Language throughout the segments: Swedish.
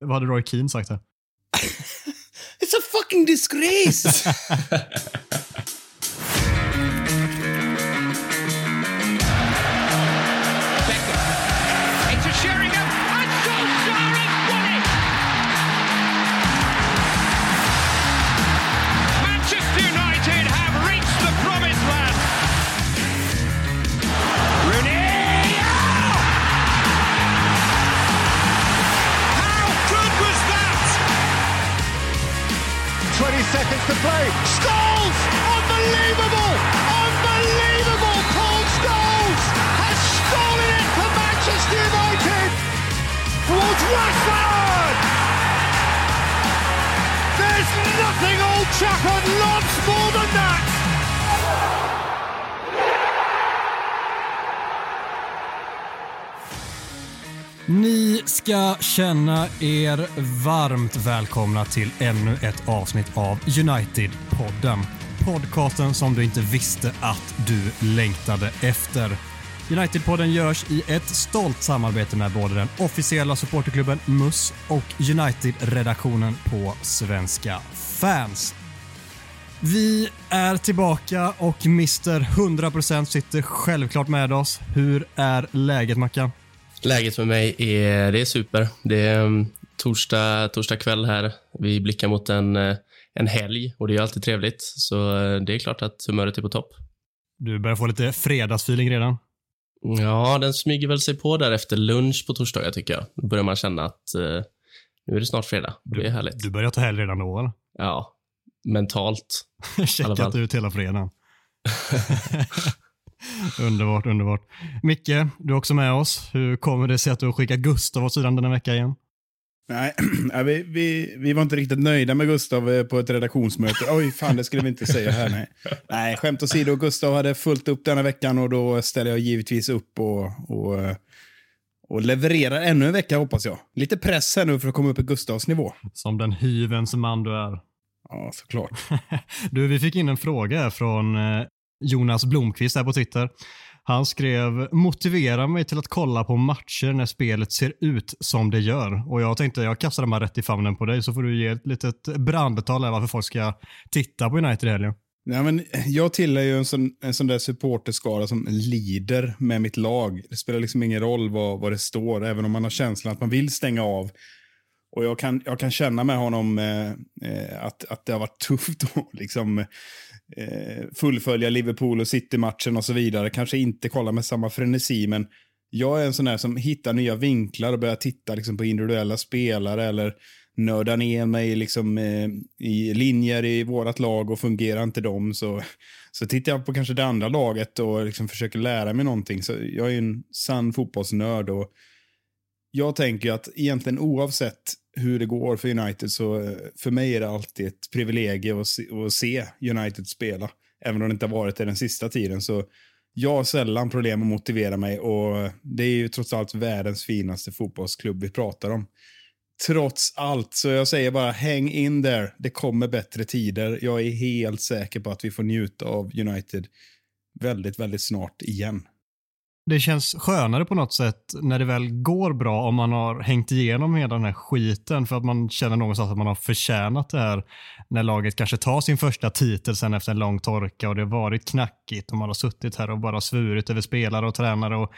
Vad hade Roy Keane sagt? Här? It's a fucking disgrace! 20 to play. Scholes! Unbelievable! Unbelievable! Paul Scholes has stolen it for Manchester United! Towards Rashford! There's nothing Old Trafford loves more than that! Ni ska känna er varmt välkomna till ännu ett avsnitt av United-podden. Podcasten som du inte visste att du längtade efter. United-podden görs i ett stolt samarbete med både den officiella supporterklubben MUS och United-redaktionen på Svenska fans. Vi är tillbaka och Mr 100% sitter självklart med oss. Hur är läget Mackan? Läget med mig är, det är super. Det är um, torsdag, torsdag kväll här. Vi blickar mot en, eh, en helg och det är alltid trevligt. Så eh, det är klart att humöret är på topp. Du börjar få lite fredagsfeeling redan. Ja, den smyger väl sig på där efter lunch på torsdagar tycker jag. Då börjar man känna att eh, nu är det snart fredag. Det är härligt. Du börjar ta helg redan då eller? Ja, mentalt. Checkat ut hela fredagen. underbart, underbart. Micke, du är också med oss. Hur kommer det sig att du har skickat Gustav åt sidan denna vecka igen? Nej, vi, vi, vi var inte riktigt nöjda med Gustav eh, på ett redaktionsmöte. Oj, fan, det skulle vi inte säga här. Nej, nej skämt åsido. Gustav hade fullt upp denna veckan och då ställer jag givetvis upp och, och, eh, och levererar ännu en vecka, hoppas jag. Lite press här nu för att komma upp i Gustavs nivå. Som den hyvens man du är. Ja, såklart. Du, vi fick in en fråga här från eh, Jonas Blomqvist här på Twitter. Han skrev “Motivera mig till att kolla på matcher när spelet ser ut som det gör”. Och jag tänkte jag kastar de här rätt i famnen på dig så får du ge ett litet brandtal här varför folk ska titta på United i helgen. Ja, men jag tillhör ju en sån, en sån där supporterskara som lider med mitt lag. Det spelar liksom ingen roll vad, vad det står, även om man har känslan att man vill stänga av. Och jag kan, jag kan känna med honom eh, eh, att, att det har varit tufft att liksom, eh, fullfölja Liverpool och City-matchen och så vidare. Kanske inte kolla med samma frenesi, men jag är en sån där som hittar nya vinklar och börjar titta liksom, på individuella spelare eller nörda ner mig liksom, eh, i linjer i vårt lag och fungerar inte de så, så tittar jag på kanske det andra laget och liksom försöker lära mig någonting. Så jag är en sann fotbollsnörd och jag tänker att egentligen oavsett hur det går för United så eh, för mig är det alltid ett privilegium att se, att se United spela. Även om det inte har varit det den sista tiden så jag har sällan problem att motivera mig och det är ju trots allt världens finaste fotbollsklubb vi pratar om. Trots allt, så jag säger bara häng in där. Det kommer bättre tider. Jag är helt säker på att vi får njuta av United väldigt, väldigt snart igen. Det känns skönare på något sätt när det väl går bra om man har hängt igenom hela den här skiten för att man känner någonstans att man har förtjänat det här när laget kanske tar sin första titel sen efter en lång torka och det har varit knackigt och man har suttit här och bara svurit över spelare och tränare och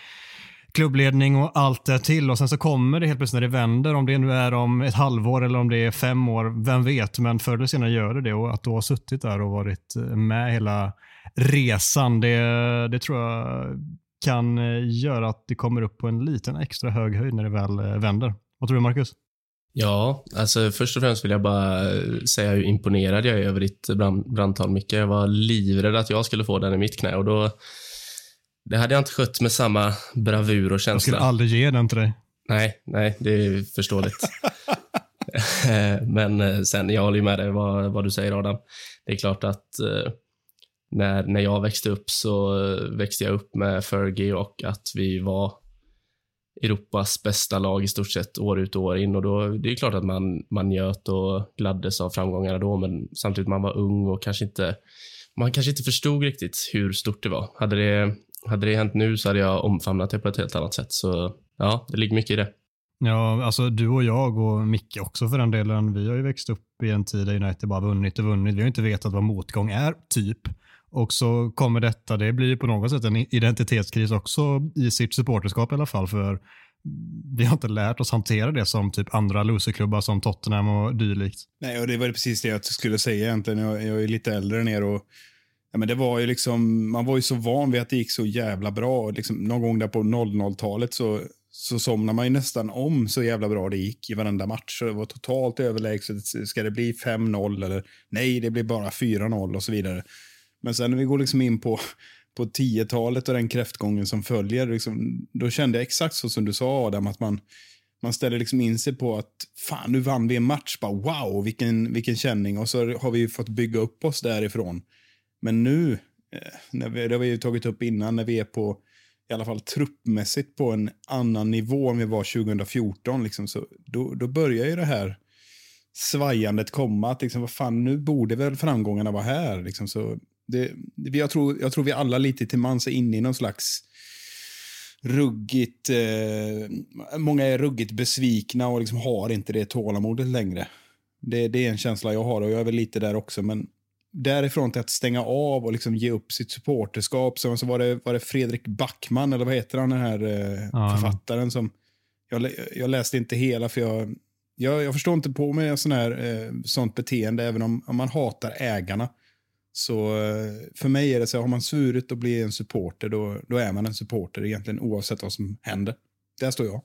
klubbledning och allt det till. Och sen så kommer det helt plötsligt när det vänder, om det nu är om ett halvår eller om det är fem år, vem vet, men förr eller senare gör det det och att du har suttit där och varit eh, med hela resan, det, det tror jag kan göra att det kommer upp på en liten extra hög höjd när det väl vänder. Vad tror du Marcus? Ja, alltså först och främst vill jag bara säga hur imponerad jag är över ditt brand, brandtal, Micke. Jag var livrädd att jag skulle få den i mitt knä och då det hade jag inte skött med samma bravur och känsla. Jag skulle aldrig ge den till dig. Nej, nej, det är förståeligt. Men sen, jag håller ju med dig vad, vad du säger Adam. Det är klart att eh, när, när jag växte upp så växte jag upp med Fergie och att vi var Europas bästa lag i stort sett år ut och år in och då, det är klart att man, man njöt och gladdes av framgångarna då, men samtidigt man var ung och kanske inte, man kanske inte förstod riktigt hur stort det var. Hade det, hade det hänt nu så hade jag omfamnat det på ett helt annat sätt, så ja, det ligger mycket i det. Ja, alltså du och jag och Micke också för den delen, vi har ju växt upp i en tid där United bara vunnit och vunnit. Vi har inte vetat vad motgång är, typ. Och så kommer detta, det blir på något sätt en identitetskris också i sitt supporterskap i alla fall, för vi har inte lärt oss hantera det som typ andra loserklubbar som Tottenham och dylikt. Nej, och det var precis det jag skulle säga egentligen. Jag, jag är lite äldre än er och ja, men det var ju liksom, man var ju så van vid att det gick så jävla bra. Liksom, någon gång där på 00-talet så, så somnade man ju nästan om så jävla bra det gick i varenda match. Så det var totalt överlägset. Ska det bli 5-0 eller nej, det blir bara 4-0 och så vidare. Men sen när vi går liksom in på på 10-talet och den kräftgången som följer, liksom, då kände jag exakt så som du sa Adam, att man, man ställer liksom in sig på att fan, nu vann vi en match. Bara, wow, vilken, vilken känning. Och så har vi fått bygga upp oss därifrån. Men nu, eh, när vi, det har vi ju tagit upp innan, när vi är på, i alla fall truppmässigt, på en annan nivå än vi var 2014, liksom, så då, då börjar ju det här svajandet komma. Att liksom, vad fan, nu borde väl framgångarna vara här. Liksom, så det, jag, tror, jag tror vi alla lite till mans är inne i någon slags ruggigt... Eh, många är ruggigt besvikna och liksom har inte det tålamodet längre. Det, det, är en känsla jag har och jag är väl lite där också. Men därifrån till att stänga av och liksom ge upp sitt supporterskap. Så, var, det, var det Fredrik Backman, eller vad heter han, den här eh, ja, författaren som... Jag, jag läste inte hela för jag, jag, jag förstår inte på mig sån här, eh, sånt beteende även om, om man hatar ägarna. Så eh, för mig är det så har man svurit och blir en supporter, då, då är man en supporter egentligen oavsett vad som händer. Där står jag.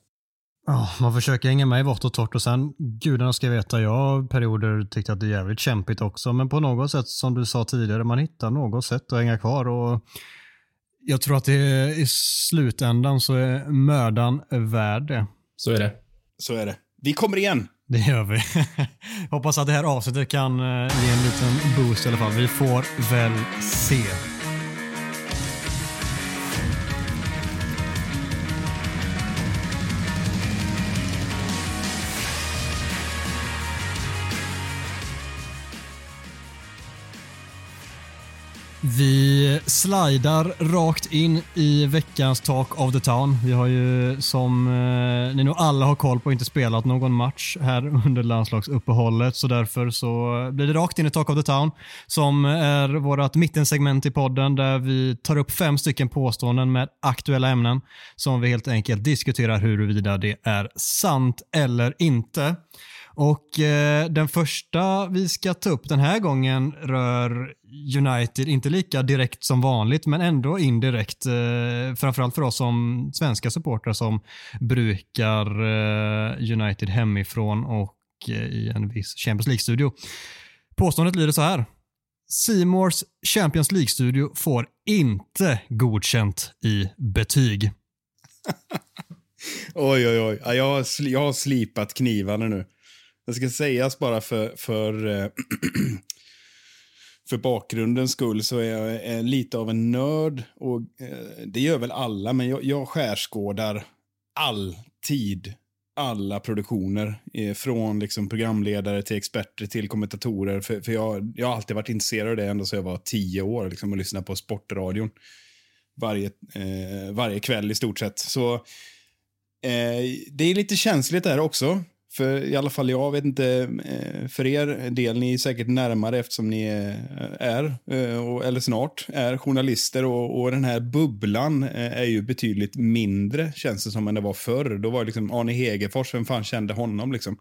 Oh, man försöker hänga med i vått och torrt och sen, gudarna ska veta, jag har perioder tyckt att det är jävligt kämpigt också, men på något sätt som du sa tidigare, man hittar något sätt att hänga kvar och jag tror att det är, i slutändan så är mödan värd det. Så är det. Så är det. Vi kommer igen! Det gör vi. Hoppas att det här avsnittet kan eh, ge en liten boost i alla fall. Vi får väl se. Vi slidar rakt in i veckans Talk of the Town. Vi har ju som eh, ni nog alla har koll på inte spelat någon match här under landslagsuppehållet så därför så blir det rakt in i Talk of the Town som är vårt mittensegment i podden där vi tar upp fem stycken påståenden med aktuella ämnen som vi helt enkelt diskuterar huruvida det är sant eller inte. Och eh, Den första vi ska ta upp den här gången rör United, inte lika direkt som vanligt, men ändå indirekt. Eh, framförallt för oss som svenska supportrar som brukar eh, United hemifrån och eh, i en viss Champions League-studio. Påståendet lyder så här. Seymours Champions League-studio får inte godkänt i betyg. oj, oj, oj. Jag har, jag har slipat knivarna nu. Det ska sägas bara för, för, eh, för bakgrundens skull så är jag lite av en nörd. Och eh, Det gör väl alla, men jag, jag skärskådar alltid alla produktioner. Eh, från liksom programledare till experter till kommentatorer. För, för jag, jag har alltid varit intresserad av det ända sedan jag var tio år. Liksom, och lyssnade på sportradion varje, eh, varje kväll i stort sett. Så eh, det är lite känsligt där också. För i alla fall jag vet inte, eh, för er del, ni är säkert närmare eftersom ni är, eh, eller snart är journalister och, och den här bubblan eh, är ju betydligt mindre känns det som än det var förr. Då var det liksom Arne Hegerfors, vem fan kände honom liksom?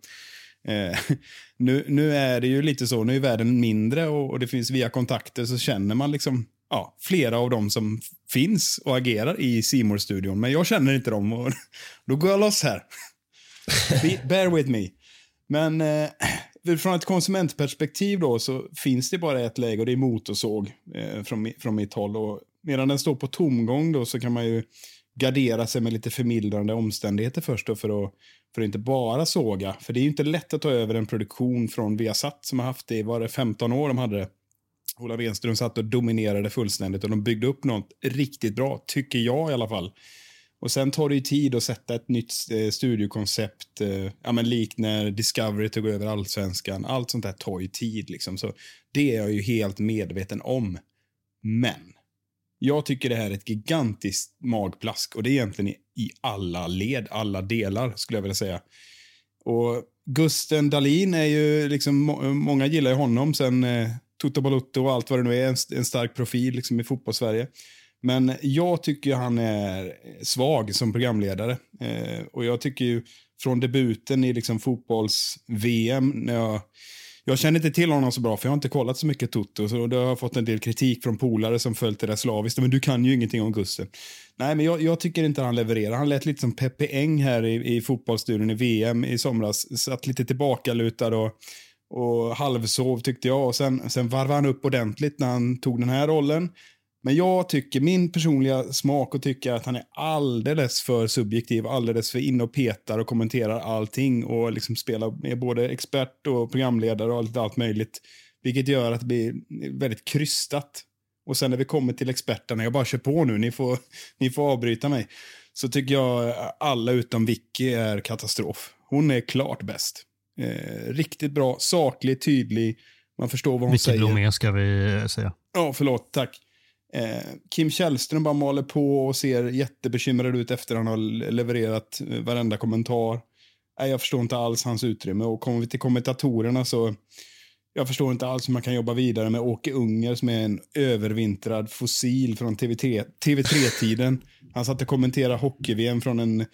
nu, nu är det ju lite så, nu är världen mindre och, och det finns via kontakter så känner man liksom ja, flera av dem som finns och agerar i simor studion Men jag känner inte dem och då går jag loss här. Bear with me. Men eh, från ett konsumentperspektiv då så finns det bara ett läge och det är motorsåg eh, från, från mitt håll. Och medan den står på tomgång då så kan man ju gardera sig med lite förmildrande omständigheter först då för att, för att inte bara såga. För det är ju inte lätt att ta över en produktion från Viasat som har haft det i, var det 15 år de hade det. Ola Wenström satt och dominerade fullständigt och de byggde upp något riktigt bra, tycker jag i alla fall. Och sen tar det ju tid att sätta ett nytt eh, studiokoncept, eh, ja, men likt när Discovery tog över allsvenskan. Allt sånt där tar ju tid. Liksom. Så det är jag ju helt medveten om. Men jag tycker det här är ett gigantiskt magplask och det är egentligen i alla led, alla delar skulle jag vilja säga. Och Gusten Dahlin är ju liksom, många gillar ju honom sen eh, Toto Balotto och allt vad det nu är, en, en stark profil liksom i fotbollssverige. Men jag tycker han är svag som programledare. Eh, och jag tycker ju från debuten i liksom fotbolls-VM, när jag, jag känner inte till honom så bra, för jag har inte kollat så mycket Toto. Så då har jag fått en del kritik från polare som följt det där slaviskt. Men du kan ju ingenting om Gusten. Nej, men jag, jag, tycker inte han levererar. Han lät lite som Peppe Eng här i, i fotbollsstudion i VM i somras. Satt lite tillbakalutad och, och halvsov tyckte jag. Och sen, sen varvade han upp ordentligt när han tog den här rollen. Men jag tycker, min personliga smak och tycker att han är alldeles för subjektiv, alldeles för in och petar och kommenterar allting och liksom spelar med både expert och programledare och allt, allt möjligt. Vilket gör att det blir väldigt krystat. Och sen när vi kommer till experterna, jag bara kör på nu, ni får, ni får avbryta mig. Så tycker jag alla utom Vicky är katastrof. Hon är klart bäst. Eh, riktigt bra, saklig, tydlig. Man förstår vad hon Vicky säger. Vicky Blomé ska vi säga. Ja, förlåt. Tack. Eh, Kim Källström bara maler på och ser jättebekymrad ut efter att han har levererat eh, varenda kommentar. Nej, jag förstår inte alls hans utrymme. Och kommer vi till kommentatorerna så jag förstår inte alls hur man kan jobba vidare med Åke Unger som är en övervintrad fossil från TV3, TV3-tiden. Han satt och kommenterade hockey-VM från en,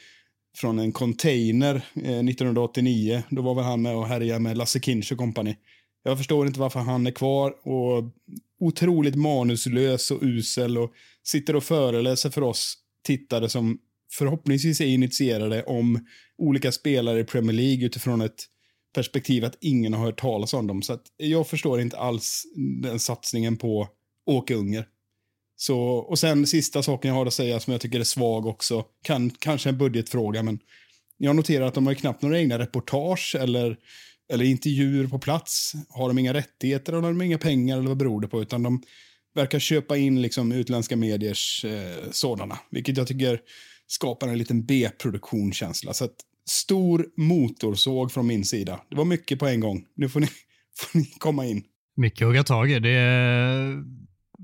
från en container eh, 1989. Då var väl han med och härjade med Lasse Kinch och kompani. Jag förstår inte varför han är kvar och otroligt manuslös och usel och sitter och föreläser för oss tittare som förhoppningsvis är initierade om olika spelare i Premier League utifrån ett perspektiv att ingen har hört talas om dem. Så jag förstår inte alls den satsningen på Åke Unger. Så, och sen sista saken jag har att säga som jag tycker är svag också, kan, kanske en budgetfråga, men jag noterar att de har knappt några egna reportage eller eller intervjuer på plats. Har de inga rättigheter eller har de inga pengar eller vad beror det på? Utan de verkar köpa in liksom utländska mediers eh, sådana. Vilket jag tycker skapar en liten B-produktionskänsla. Så att, stor motorsåg från min sida. Det var mycket på en gång. Nu får ni, får ni komma in. Mycket att hugga tag i. Det är,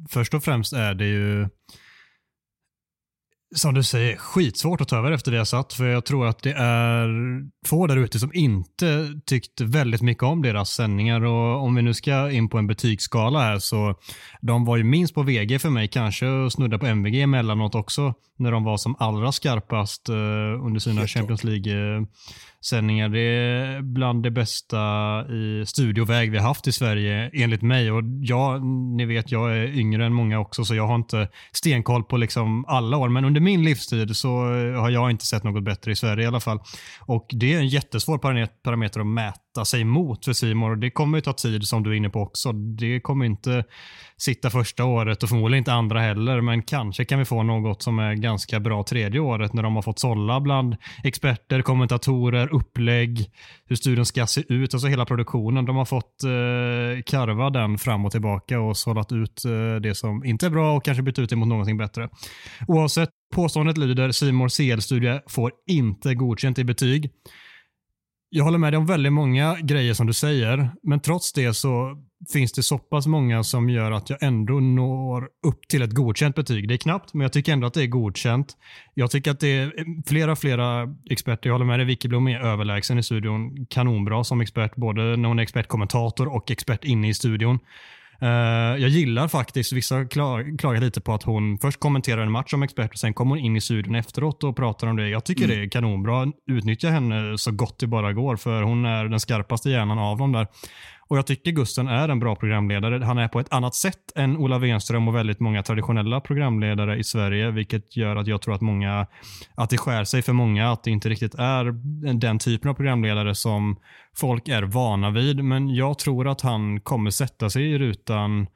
först och främst är det ju som du säger, skitsvårt att ta över efter det jag satt. För jag tror att det är få där ute som inte tyckte väldigt mycket om deras sändningar. Och om vi nu ska in på en betygsskala här så de var ju minst på VG för mig, kanske och snudda på MVG emellanåt också. När de var som allra skarpast uh, under sina Champions League sändningar. Det är bland det bästa i studioväg vi har haft i Sverige enligt mig. Och jag, ni vet, jag är yngre än många också så jag har inte stenkoll på liksom alla år. Men under min livstid så har jag inte sett något bättre i Sverige i alla fall. Och det är en jättesvår parameter att mäta sig mot för Simor. Det kommer ju ta tid som du är inne på också. Det kommer inte sitta första året och förmodligen inte andra heller. Men kanske kan vi få något som är ganska bra tredje året när de har fått sålla bland experter, kommentatorer, upplägg, hur studion ska se ut, alltså hela produktionen. De har fått eh, karva den fram och tillbaka och sållat ut eh, det som inte är bra och kanske bytt ut det mot någonting bättre. Oavsett, påståendet lyder Simor CL-studie får inte godkänt i betyg. Jag håller med dig om väldigt många grejer som du säger, men trots det så finns det så pass många som gör att jag ändå når upp till ett godkänt betyg. Det är knappt, men jag tycker ändå att det är godkänt. Jag tycker att det är eh, flera, flera experter, jag håller med dig, Vicky Blom är överlägsen i studion. Kanonbra som expert, både när hon är expertkommentator och expert inne i studion. Uh, jag gillar faktiskt, vissa klagar lite på att hon först kommenterar en match som expert och sen kommer hon in i studion efteråt och pratar om det. Jag tycker mm. det är kanonbra. Utnyttja henne så gott det bara går för hon är den skarpaste hjärnan av dem där. Och Jag tycker Gusten är en bra programledare. Han är på ett annat sätt än Ola Wenström och väldigt många traditionella programledare i Sverige, vilket gör att jag tror att många, att det skär sig för många, att det inte riktigt är den typen av programledare som folk är vana vid. Men jag tror att han kommer sätta sig i rutan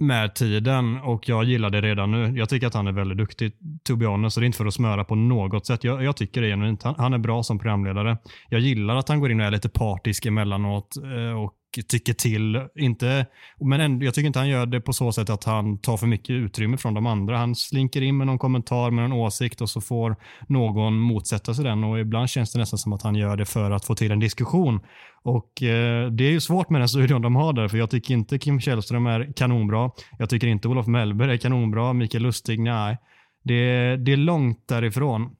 med tiden och jag gillar det redan nu. Jag tycker att han är väldigt duktig, to be honest, så det är inte för att smöra på något sätt. Jag, jag tycker det genuint. Han, han är bra som programledare. Jag gillar att han går in och är lite partisk emellanåt eh, och tycker till. Inte, men ändå, jag tycker inte han gör det på så sätt att han tar för mycket utrymme från de andra. Han slinker in med någon kommentar med en åsikt och så får någon motsätta sig den. Och Ibland känns det nästan som att han gör det för att få till en diskussion. Och eh, Det är ju svårt med den studion de har där, för jag tycker inte Kim Källström är kanonbra. Jag tycker inte Olof Mellberg är kanonbra. Mikael Lustig, nej. Det, det är långt därifrån.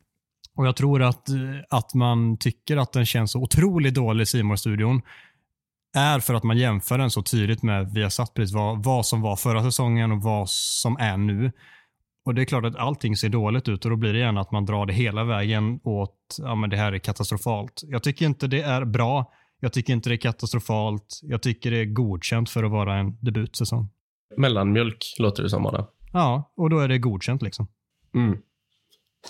Och Jag tror att, eh, att man tycker att den känns så otroligt dålig, simor studion är för att man jämför den så tydligt med Viasat, precis vad, vad som var förra säsongen och vad som är nu. Och Det är klart att allting ser dåligt ut och då blir det gärna att man drar det hela vägen åt, ja men det här är katastrofalt. Jag tycker inte det är bra. Jag tycker inte det är katastrofalt. Jag tycker det är godkänt för att vara en debutsäsong. Mellanmjölk låter det som Adam. Ja, och då är det godkänt liksom. Mm.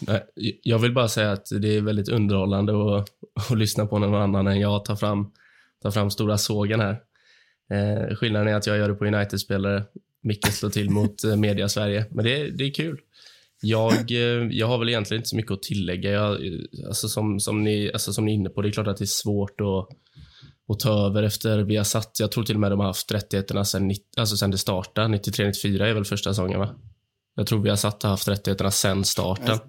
Nej, jag vill bara säga att det är väldigt underhållande att, att lyssna på någon annan än jag tar fram, Ta fram stora sågen här. Eh, skillnaden är att jag gör det på United-spelare. Micke slår till mot eh, Media Sverige. Men det, det är kul. Jag, eh, jag har väl egentligen inte så mycket att tillägga. Jag, eh, alltså som, som, ni, alltså som ni är inne på, det är klart att det är svårt att, att ta över efter vi har satt. Jag tror till och med de har haft rättigheterna sen, alltså sen det startade. 93-94 är väl första säsongen, va? Jag tror vi har satt och haft rättigheterna sen starten. Alltså,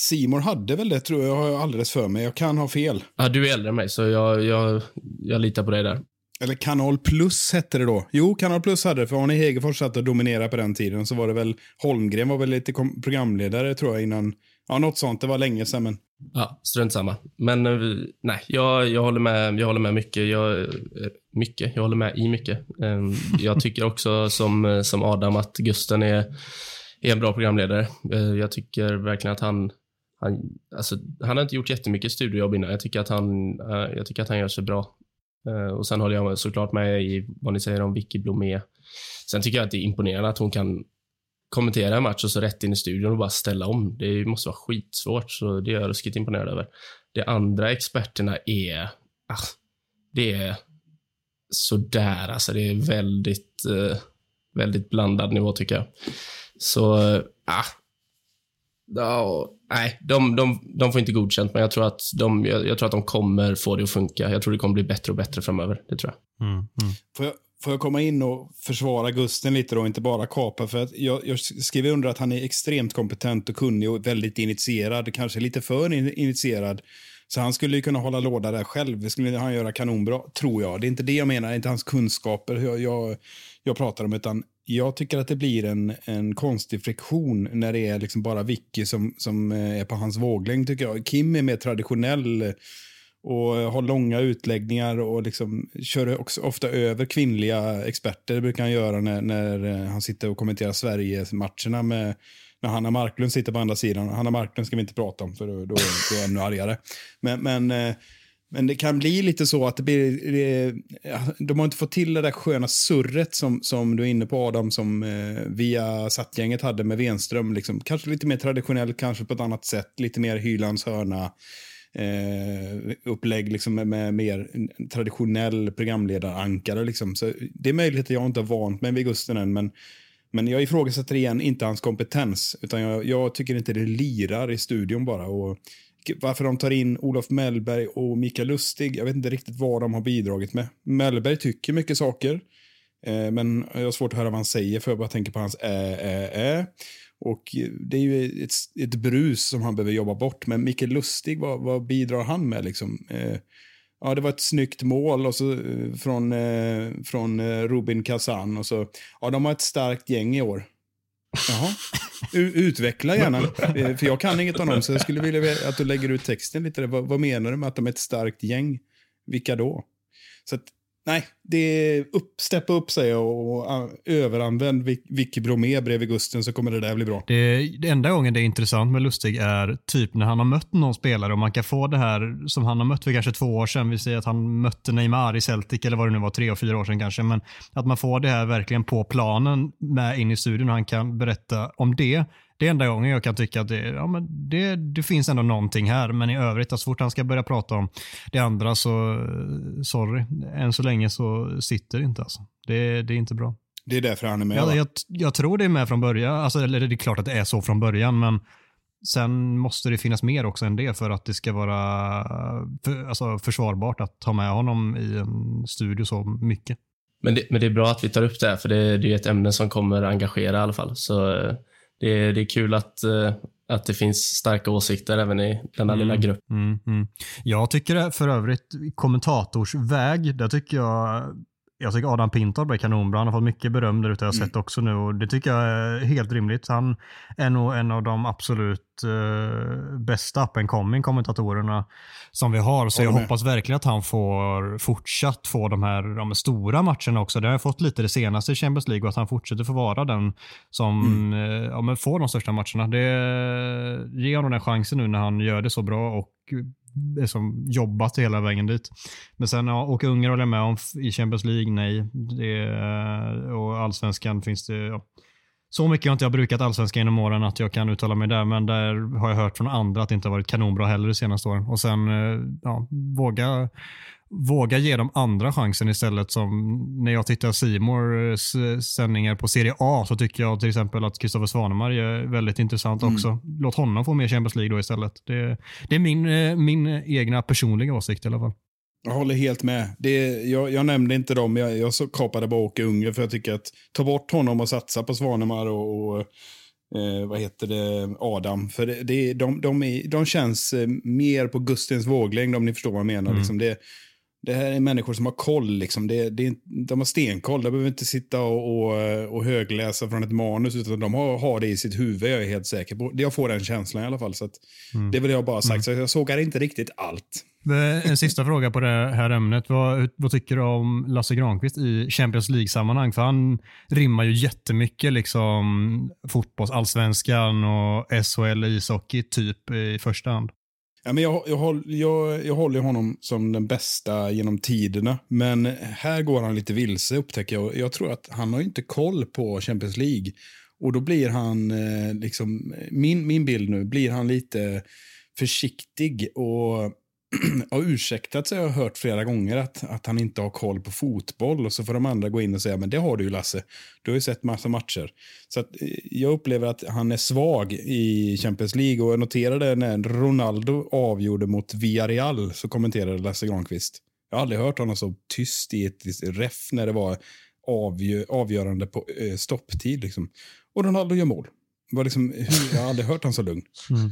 Simor hade väl det, tror jag, har jag alldeles för mig. Jag kan ha fel. Ja, du är äldre än mig, så jag, jag, jag litar på dig där. Eller Kanal Plus hette det då. Jo, Kanal Plus hade det, för Arne Hegerfors satt och dominerade på den tiden. Så var det väl, Holmgren var väl lite programledare tror jag innan. Ja, något sånt. Det var länge sedan, men. Ja, strunt samma. Men eh, nej, jag, jag, håller med, jag håller med mycket. Jag, eh, mycket. Jag håller med i mycket. Ehm, jag tycker också som, som Adam att Gusten är, är en bra programledare. Eh, jag tycker verkligen att han han, alltså, han har inte gjort jättemycket studiojobb innan. Jag tycker att han, eh, jag tycker att han gör sig bra. Uh, och Sen håller jag såklart med i vad ni säger om Vicky Blomé. Sen tycker jag att det är imponerande att hon kan kommentera en match och så rätt in i studion och bara ställa om. Det måste vara skitsvårt, så det är jag ruskigt imponerad över. De andra experterna är... Ah, det är sådär, alltså. Det är väldigt, uh, väldigt blandad nivå, tycker jag. Så, uh, ah, nej, de, de, de får inte godkänt, men jag tror, att de, jag, jag, tror att de kommer få det att funka. Jag tror det kommer bli bättre och bättre framöver. Det tror jag. Mm, mm. Får, jag får jag komma in och försvara Gusten lite då, inte bara kapa? För att jag, jag skriver under att han är extremt kompetent och kunnig och väldigt initierad. Kanske lite för initierad. Så han skulle ju kunna hålla låda där själv. Det skulle han göra kanonbra, tror jag. Det är inte det jag menar, det är inte hans kunskaper jag, jag, jag pratar om, utan jag tycker att det blir en, en konstig friktion när det är liksom bara Vicky som, som eh, är på hans våglängd. tycker jag. Kim är mer traditionell och har långa utläggningar och liksom kör också ofta över kvinnliga experter. Det brukar han göra när, när eh, han sitter och kommenterar Sverige-matcherna med när Hanna Marklund sitter på andra sidan. Hanna Marklund ska vi inte prata om, för då, då är jag ännu argare. Men, men eh, men det kan bli lite så att det blir, det, de har inte fått till det där sköna surret som, som du är inne på Adam, som eh, via Sattgänget hade med Wenström. Liksom, kanske lite mer traditionellt, kanske på ett annat sätt. Lite mer Hylands hörna. Eh, upplägg liksom med, med mer traditionell programledarankare. Liksom. Så det är möjligt att jag inte har vant mig vid Gusten än, men, men jag ifrågasätter igen inte hans kompetens. Utan jag, jag tycker inte det lirar i studion bara. Och varför de tar in Olof Mellberg och Mikael Lustig. Jag vet inte riktigt vad de har bidragit med. Mellberg tycker mycket saker. Eh, men jag har svårt att höra vad han säger för jag bara tänker på hans ä, ä, ä. Och det är ju ett, ett brus som han behöver jobba bort. Men Mikael Lustig, vad, vad bidrar han med liksom? Eh, ja, det var ett snyggt mål och så, eh, från, eh, från eh, Rubin Kazan. Och så, ja, de har ett starkt gäng i år. Jaha. Utveckla gärna, eh, för jag kan inget om dem. Så jag skulle vilja att du lägger ut texten lite. Vad, vad menar du med att de är ett starkt gäng? Vilka då? Så att, nej, det är upp, steppa upp sig och, och överanvänd Vicky Bromé bredvid Gusten så kommer det där bli bra. Det, det enda gången det är intressant med Lustig är typ när han har mött någon spelare och man kan få det här som han har mött för kanske två år sedan. Vi säger att han mötte Neymar i Celtic eller vad det nu var, tre och fyra år sedan kanske. Men att man får det här verkligen på planen med in i studion och han kan berätta om det det är enda gången jag kan tycka att det, ja, men det, det finns ändå någonting här. Men i övrigt, så fort han ska börja prata om det andra så, sorry, än så länge så sitter det inte. Alltså. Det, det är inte bra. Det är därför han är med? Ja, jag, jag, tror det är med från början. Alltså, eller det är klart att det är så från början, men sen måste det finnas mer också än det för att det ska vara för, alltså, försvarbart att ta med honom i en studio så mycket. Men det, men det är bra att vi tar upp det här, för det, det är ett ämne som kommer engagera i alla fall. Så det är, det är kul att, eh, att det finns starka åsikter även i denna mm, lilla grupp. Mm, mm. Jag tycker för övrigt kommentatorsväg, där tycker jag jag tycker Adam Pintorp är kanonbra. Han har fått mycket beröm där ute, jag har sett också nu. Och det tycker jag är helt rimligt. Han är nog en av de absolut uh, bästa up and coming kommentatorerna som vi har. Så jag hoppas verkligen att han får fortsatt få de här de stora matcherna också. Det har jag fått lite det senaste i Champions League och att han fortsätter få vara den som eh, ja, får de största matcherna. Det ger honom den chansen nu när han gör det så bra och är som jobbat hela vägen dit. Men sen ja, åka Ungern håller jag med om i Champions League, nej. Det, eh, och allsvenskan finns det, ja. Så mycket har inte jag brukat allsvenskan genom åren att jag kan uttala mig där, men där har jag hört från andra att det inte har varit kanonbra heller de senaste åren. Och sen eh, ja, våga, våga ge dem andra chansen istället. Som när jag tittar Simors sändningar på Serie A så tycker jag till exempel att Kristoffer Svanemar är väldigt intressant också. Låt honom få mer Champions League då istället. Det, det är min, eh, min egna personliga åsikt i alla fall. Jag håller helt med. Det, jag, jag nämnde inte dem, jag, jag så kapade bara Åke Unge för jag tycker att ta bort honom och satsa på Svanemar och, och eh, vad heter det, Adam. För det, det, de, de, är, de känns eh, mer på Gustins våglängd om ni förstår vad jag menar. Liksom det, det här är människor som har koll. Liksom. Det, det, de har stenkoll. De behöver inte sitta och, och, och högläsa från ett manus, utan de har, har det i sitt huvud, jag är helt säker på. Jag får den känslan i alla fall. Så att, Det vill jag bara ha sagt. Så jag sågar inte riktigt allt. Eh, En sista fråga på det här ämnet. Vad, vad tycker du om Lasse Granqvist i Champions League-sammanhang? För han rimmar ju jättemycket liksom fotbollsallsvenskan och SHL ishockey typ i första hand. Ja, men jag, jag, jag, jag håller honom som den bästa genom tiderna. Men här går han lite vilse upptäcker jag. Jag tror att han har inte koll på Champions League. Och då blir han, eh, liksom, min, min bild nu, blir han lite försiktig och har ursäktat sig har hört flera gånger att, att han inte har koll på fotboll. Och så får de andra gå in och säga, men det har du ju Lasse. Du har ju sett massa matcher. Så att, eh, jag upplever att han är svag i Champions League. Och jag noterade när Ronaldo avgjorde mot Villarreal så kommenterade Lasse Granqvist. Jag har aldrig hört honom så tyst i ett ref när det var avgö avgörande på eh, stopptid. Liksom. Och Ronaldo gör mål. Var liksom, jag har aldrig hört honom så lugn.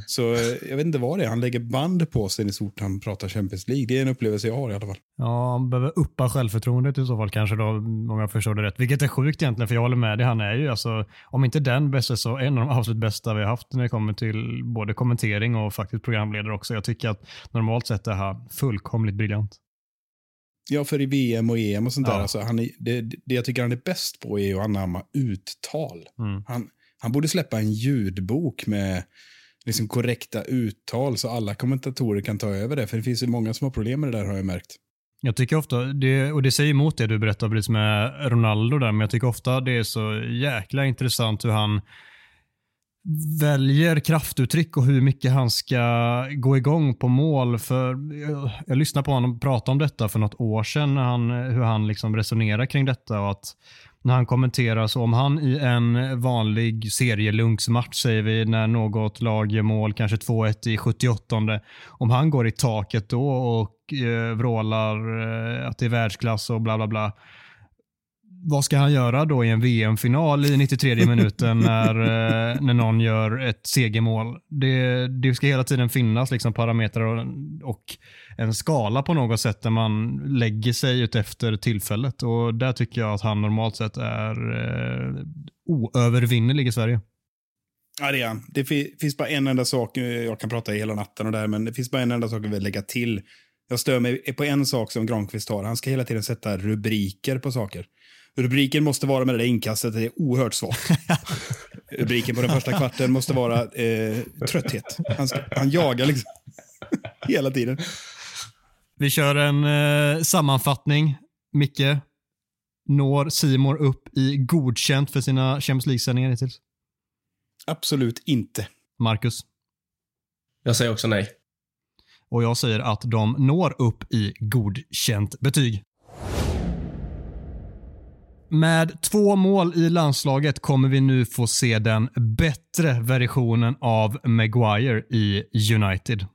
Så eh, jag vet inte vad det är. Han lägger band på sig så fort han pratar Champions League. Det är en upplevelse jag har i alla fall. Ja, han behöver uppa självförtroendet i så fall kanske då, om jag förstår det rätt. Vilket är sjukt egentligen, för jag håller med dig. Han är ju alltså, om inte den bästa så en av de absolut bästa vi har haft när det kommer till både kommentering och faktiskt programledare också. Jag tycker att normalt sett är han fullkomligt briljant. Ja, för i VM och EM och sånt Ja. där. Alltså, han är, det, det jag tycker han är bäst på är att anamma uttal. Mm. Han, han borde släppa en ljudbok med liksom korrekta uttal så alla kommentatorer kan ta över det. För det finns ju många som har problem med det där har jag märkt. Jag tycker ofta, det, och det säger emot det du berättade precis med Ronaldo där, men jag tycker ofta det är så jäkla intressant hur han väljer kraftuttryck och hur mycket han ska gå igång på mål. För jag, jag lyssnade på honom prata om detta för något år sedan, när han, hur han liksom resonerar kring detta. Och att när han kommenterar så om han i en vanlig serielunksmatch, säger vi, när något lag gör mål, kanske 2-1 i 78 om han går i taket då och eh, vrålar eh, att det är världsklass och bla bla bla. Vad ska han göra då i en VM-final i 93 minuten när, eh, när någon gör ett segermål? Det, det ska hela tiden finnas liksom parametrar och, och en skala på något sätt där man lägger sig ut efter tillfället. Och Där tycker jag att han normalt sett är eh, oövervinnerlig i Sverige. Ja, det är han. Det fi- finns bara en enda sak, eh, jag kan prata hela natten och där, men det finns bara en enda sak jag vill lägga till. Jag stör mig på en sak som Granqvist har. Han ska hela tiden sätta rubriker på saker. Rubriken måste vara med det där inkastet, det är oerhört svagt. Rubriken på den första kvarten måste vara eh, trötthet. Han, han jagar liksom hela tiden. Vi kör en eh, sammanfattning. Micke, når Simor upp i godkänt för sina Champions League-sändningar hittills? Absolut inte. Marcus? Jag säger också nej. Och jag säger att de når upp i godkänt betyg. Med två mål i landslaget kommer vi nu få se den bättre versionen av Maguire i United.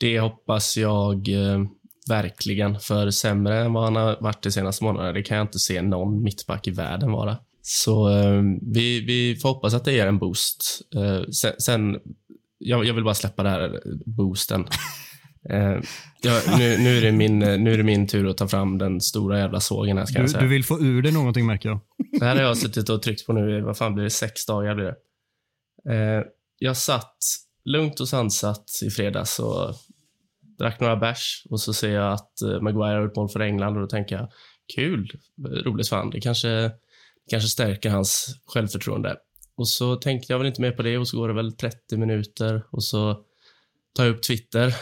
Det hoppas jag eh, verkligen. För sämre än vad han har varit de senaste månaderna, det kan jag inte se någon mittback i världen vara. Så eh, vi, vi får hoppas att det ger en boost. Eh, sen, sen jag, jag vill bara släppa det här boosten. Eh, ja, nu, nu, är det min, nu är det min tur att ta fram den stora jävla sågen här, ska Du, jag säga. du vill få ur dig någonting märker jag. Det här har jag suttit och tryckt på nu i, vad fan blir det, sex dagar blir det. Eh, jag satt lugnt och sansat i fredags och drack några bärs och så ser jag att eh, Maguire har gjort mål för England och då tänker jag, kul, roligt för han. Det kanske, kanske stärker hans självförtroende. Och så tänkte jag väl inte mer på det och så går det väl 30 minuter och så tar jag upp Twitter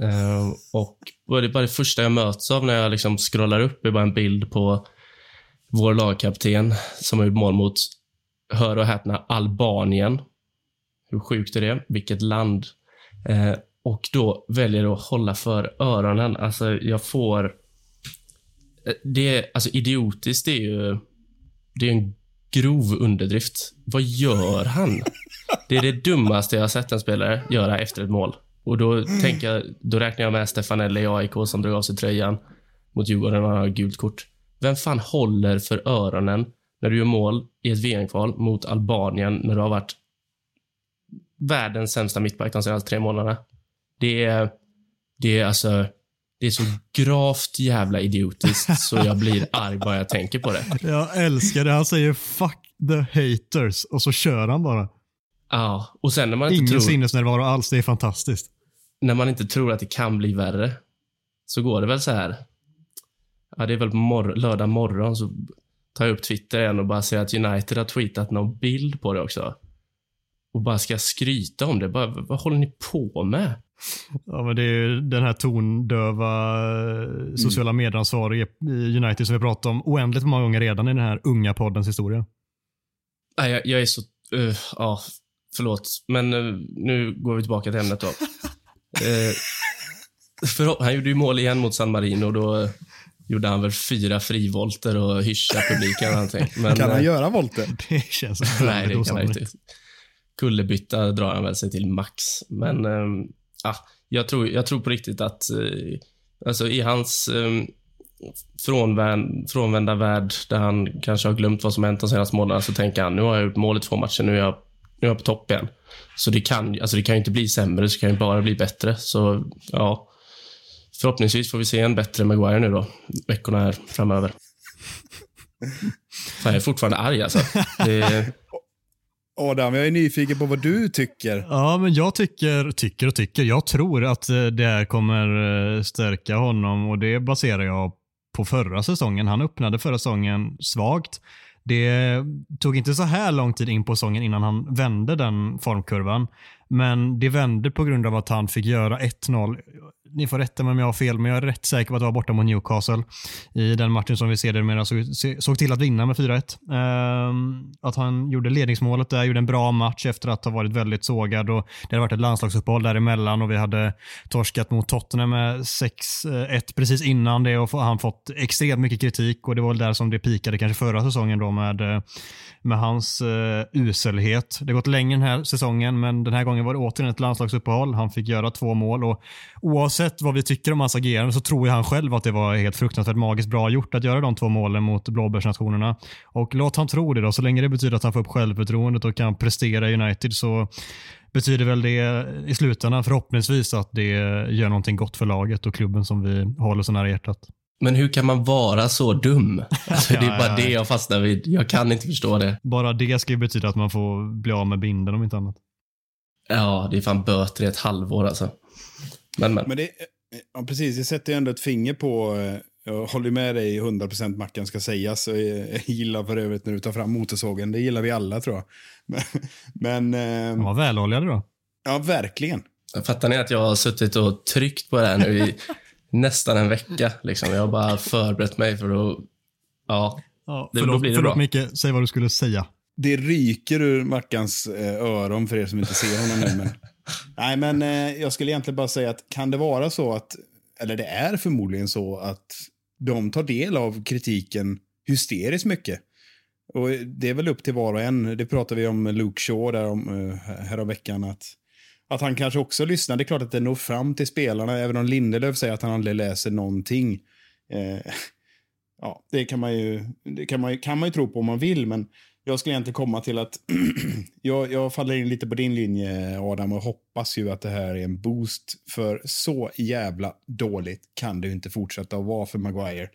ehm, och bara det, bara det första jag möts av när jag liksom scrollar upp är bara en bild på vår lagkapten som har gjort mål mot, hör och häpna, Albanien. Hur sjukt är det? Vilket land? Ehm, och då väljer jag att hålla för öronen. Alltså, jag får... Eh, det är, alltså idiotiskt, det är ju... Det är en grov underdrift. Vad gör han? Det är det dummaste jag har sett en spelare göra efter ett mål. Och då tänker jag, då räknar jag med Stefanelli i AIK som drog av sig tröjan mot Djurgården och han har gult kort. Vem fan håller för öronen när du gör mål i ett VM-kval mot Albanien när du har varit världens sämsta mittback de senaste tre månaderna? Det är, det är alltså, det är så gravt jävla idiotiskt så jag blir arg bara jag tänker på det. Jag älskar det. Han säger fuck the haters och så kör han bara. Ja, och sen när man inte Ingen tror, sinnesnärvaro alls. Det är fantastiskt. när man inte tror att det kan bli värre, så går det väl så här. Ja, det är väl på mor- lördag morgon så tar jag upp Twitter igen och bara ser att United har tweetat någon bild på det också. Och bara ska skryta om det. Bara, vad håller ni på med? Ja, men det är den här tondöva eh, sociala medieansvarige i United som vi pratat om oändligt många gånger redan i den här unga poddens historia. Nej, jag, jag är så... Uh, ja, förlåt. Men eh, nu går vi tillbaka till ämnet då. Eh, för, han gjorde ju mål igen mot San Marino och då gjorde han väl fyra frivolter och hyschade publiken. Men, Kan han göra volter? Det känns Nej, väldigt det kan han osannolikt. inte. Kullerbytta drar han väl sig till max. Men ja, jag, tror, jag tror på riktigt att eh, alltså i hans um, frånvänd, frånvända värld där han kanske har glömt vad som hänt de senaste månaderna så tänker han nu har jag gjort mål i två matcher, nu är jag, nu är jag på topp igen. Så det kan, alltså det kan ju inte bli sämre, det kan ju bara bli bättre. Så ja, förhoppningsvis får vi se en bättre Maguire nu då, veckorna här framöver. Fan, jag är fortfarande arg alltså. Det, Adam, jag är nyfiken på vad du tycker. Ja, men jag tycker, tycker och tycker. Jag tror att eh, det här kommer eh, stärka honom och det baserar jag på förra säsongen. Han öppnade förra säsongen svagt. Det tog inte så här lång tid in på säsongen innan han vände den formkurvan. Men det vände på grund av att han fick göra 1-0. Ni får rätta mig om jag har fel, men jag är rätt säker på att det var borta mot Newcastle i den matchen som vi ser det med såg, såg till att vinna med 4-1. Ehm, att han gjorde ledningsmålet där, gjorde en bra match efter att ha varit väldigt sågad och det hade varit ett landslagsuppehåll däremellan och vi hade torskat mot Tottenham med 6-1 precis innan det och han fått extremt mycket kritik och det var väl där som det pikade kanske förra säsongen då med, eh, med hans uh, uselhet. Det har gått längre den här säsongen men den här gången var det återigen ett landslagsuppehåll. Han fick göra två mål och oavsett vad vi tycker om hans agerande så tror ju han själv att det var helt fruktansvärt magiskt bra gjort att göra de två målen mot blåbärsnationerna. Och låt han tro det då, så länge det betyder att han får upp självförtroendet och kan prestera i United så betyder väl det i slutändan förhoppningsvis att det gör någonting gott för laget och klubben som vi håller så nära hjärtat. Men hur kan man vara så dum? Alltså, det är Ja, bara ja, det ja. jag fastnar vid. Jag kan inte förstå det. Bara det ska ju betyda att man får bli av med binden om inte annat. Ja, det är fan böter i ett halvår alltså. Men, men. Men det, ja, precis, det sätter ju ändå ett finger på... eh, Jag håller med dig 100% Mackan ska sägas. Och Jag gillar för övrigt när du tar fram motorsågen. Det gillar vi alla tror jag. Men, men eh, var väloljade då. ja, verkligen. Fattar ni att jag har suttit och tryckt på det här nu i nästan en vecka? Liksom. Jag har bara förberett mig för att... Ja, Ja, Det- då förlåt, blir det förlåt bra. Micke, säg vad du skulle säga. Det ryker ur Mackans eh, öron för er som inte ser honom nu. Men, nej, men eh, jag skulle egentligen bara säga att kan det vara så att, eller det är förmodligen så att de tar del av kritiken hysteriskt mycket. Och det är väl upp till var och en. Det pratade vi om Luke Shaw där om, eh. Att, att han kanske också lyssnar. Det är klart att det når fram till spelarna. Även om Lindelöf säger att han aldrig läser någonting. Eh, ja, Det kan man ju, det kan man, kan man ju tro på om man vill, men jag skulle egentligen komma till att jag, jag faller in lite på din linje, Adam, och hoppas ju att det här är en boost. För så jävla dåligt kan det inte fortsätta att vara för Maguire.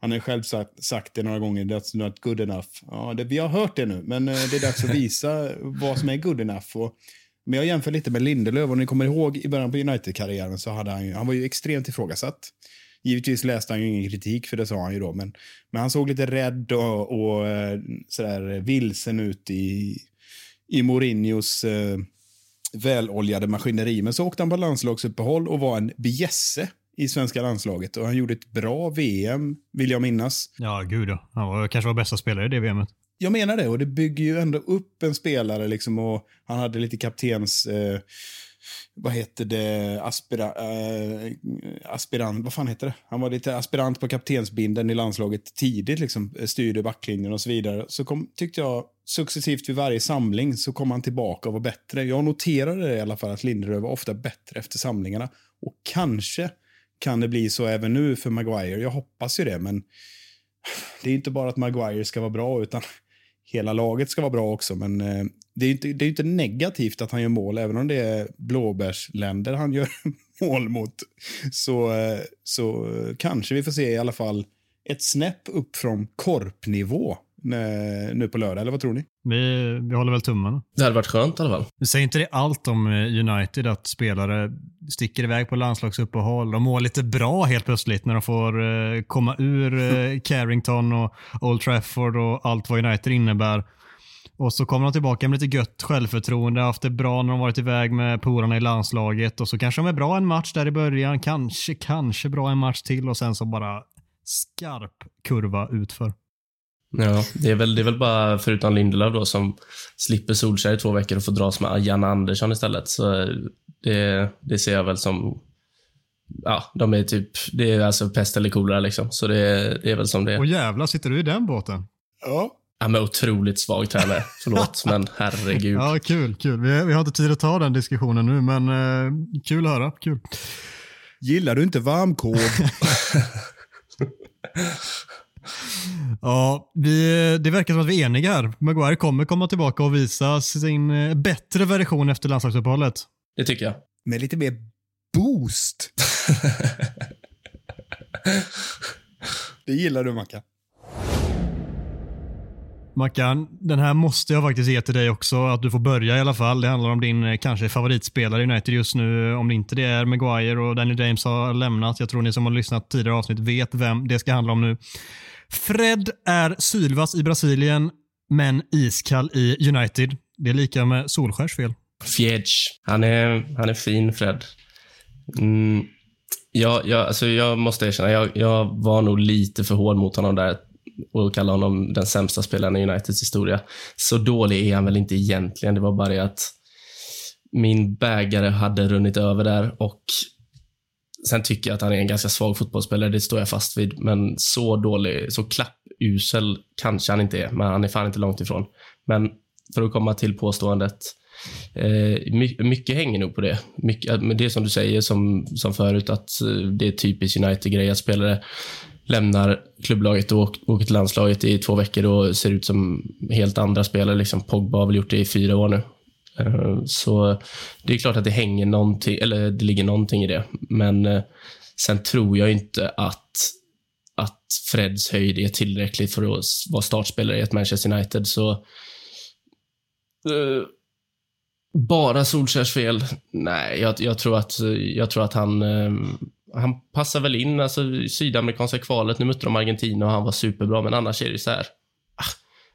Han har ju själv sagt, sagt det några gånger, that's not good enough. Ja, det, vi har hört det nu, men eh, det är dags att visa vad som är good enough. Och, men jag jämför lite med Lindelöf, och ni kommer ihåg i början på United-karriären så hade han han var ju extremt ifrågasatt. Givetvis läste han ju ingen kritik, för det sa han ju då, men, men han såg lite rädd och, och eh, sådär vilsen ut i, i Mourinhos eh, väloljade maskineri. Men så åkte han på landslagsuppehåll och var en bjässe i svenska landslaget. Och han gjorde ett bra VM, vill jag minnas. Ja, gud ja. Han var, kanske var bästa spelare i det VMet. Jag menar det, och det bygger ju ändå upp en spelare. Liksom, och han hade lite kaptens... Eh, vad heter det? Aspira, äh, aspirant, vad fan heter det? Han var lite aspirant på kaptensbinden i landslaget tidigt, liksom, eh, styrde backlinjen och så vidare. Så kom, tyckte jag successivt vid varje samling så kom han tillbaka och var bättre. Jag noterade det i alla fall att Lindelöf var ofta bättre efter samlingarna. Och kanske kan det bli så även nu för Maguire. Jag hoppas ju det, men det är inte bara att Maguire ska vara bra, utan hela laget ska vara bra också. Men eh, det är ju inte, det är inte negativt att han gör mål, även om det är blåbärsländer han gör mål mot. Så, eh, så eh, kanske vi får se i alla fall ett snäpp upp från korpnivå nu på lördag, eller vad tror ni? Vi, vi håller väl tummarna. Det hade varit skönt i alla fall. Säger inte det allt om eh, United att spelare sticker iväg på landslagsuppehåll och mår lite bra helt plötsligt när de får eh, komma ur eh, Carrington och Old Trafford och allt vad United innebär. Och så kommer de tillbaka med lite gött självförtroende, haft det bra när de varit iväg med polarna i landslaget och så kanske de är bra en match där i början, kanske, kanske bra en match till och sen så bara skarp kurva utför. Ja, det är, väl, det är väl bara förutom Lindelöf då som slipper Solskjaer i två veckor och får dras med Jan Andersson istället. Så det, det ser jag väl som... Ja, de är typ... Det är alltså pest eller kolera liksom. Så det, det är väl som det Och är. jävlar, sitter du i den båten? Ja. Ja, men otroligt svag tränare. Förlåt, men herregud. Ja, kul, kul. Vi, vi har inte tid att ta den diskussionen nu, men eh, kul att höra. Kul. Gillar du inte varmkorv? Ja, vi, det verkar som att vi är eniga här. Maguire kommer komma tillbaka och visa sin eh, bättre version efter landslagsuppehållet. Det tycker jag. Med lite mer boost. det gillar du, Mackan. Mackan, den här måste jag faktiskt ge till dig också, att du får börja i alla fall. Det handlar om din eh, kanske favoritspelare i United just nu. Om det inte det är Maguire och Danny James har lämnat. Jag tror ni som har lyssnat tidigare avsnitt vet vem det ska handla om nu. Fred är sylvass i Brasilien, men iskall i United. Det är lika med Solskärs fel. Fjedge. Han är, han är fin, Fred. Mm. Jag, jag, alltså jag måste erkänna, jag, jag var nog lite för hård mot honom där och kalla honom den sämsta spelaren i Uniteds historia. Så dålig är han väl inte egentligen. Det var bara det att min bägare hade runnit över där och sen tycker jag att han är en ganska svag fotbollsspelare. Det står jag fast vid. Men så dålig, så klappusel kanske han inte är, men han är fan inte långt ifrån. Men för att komma till påståendet Eh, my, mycket hänger nog på det. Mycket, eh, det är som du säger, som, som förut, att eh, det är typiskt United-grej att spelare lämnar klubblaget och åker, till landslaget i två veckor och ser ut som helt andra spelare. Liksom Pogba har väl gjort det i fyra år nu. Eh, så det är klart att det hänger någonting, eller det ligger någonting i det. Men eh, sen tror jag inte att att Freds höjd är tillräcklig för att vara startspelare i ett Manchester United. Så eh, bara Solskjärs fel? Nej, jag, jag, tror att, jag tror att han, eh, han passar väl in. Alltså, i sydamerikanska kvalet, nu mötte de Argentina och han var superbra, men annars är det så här. Ah,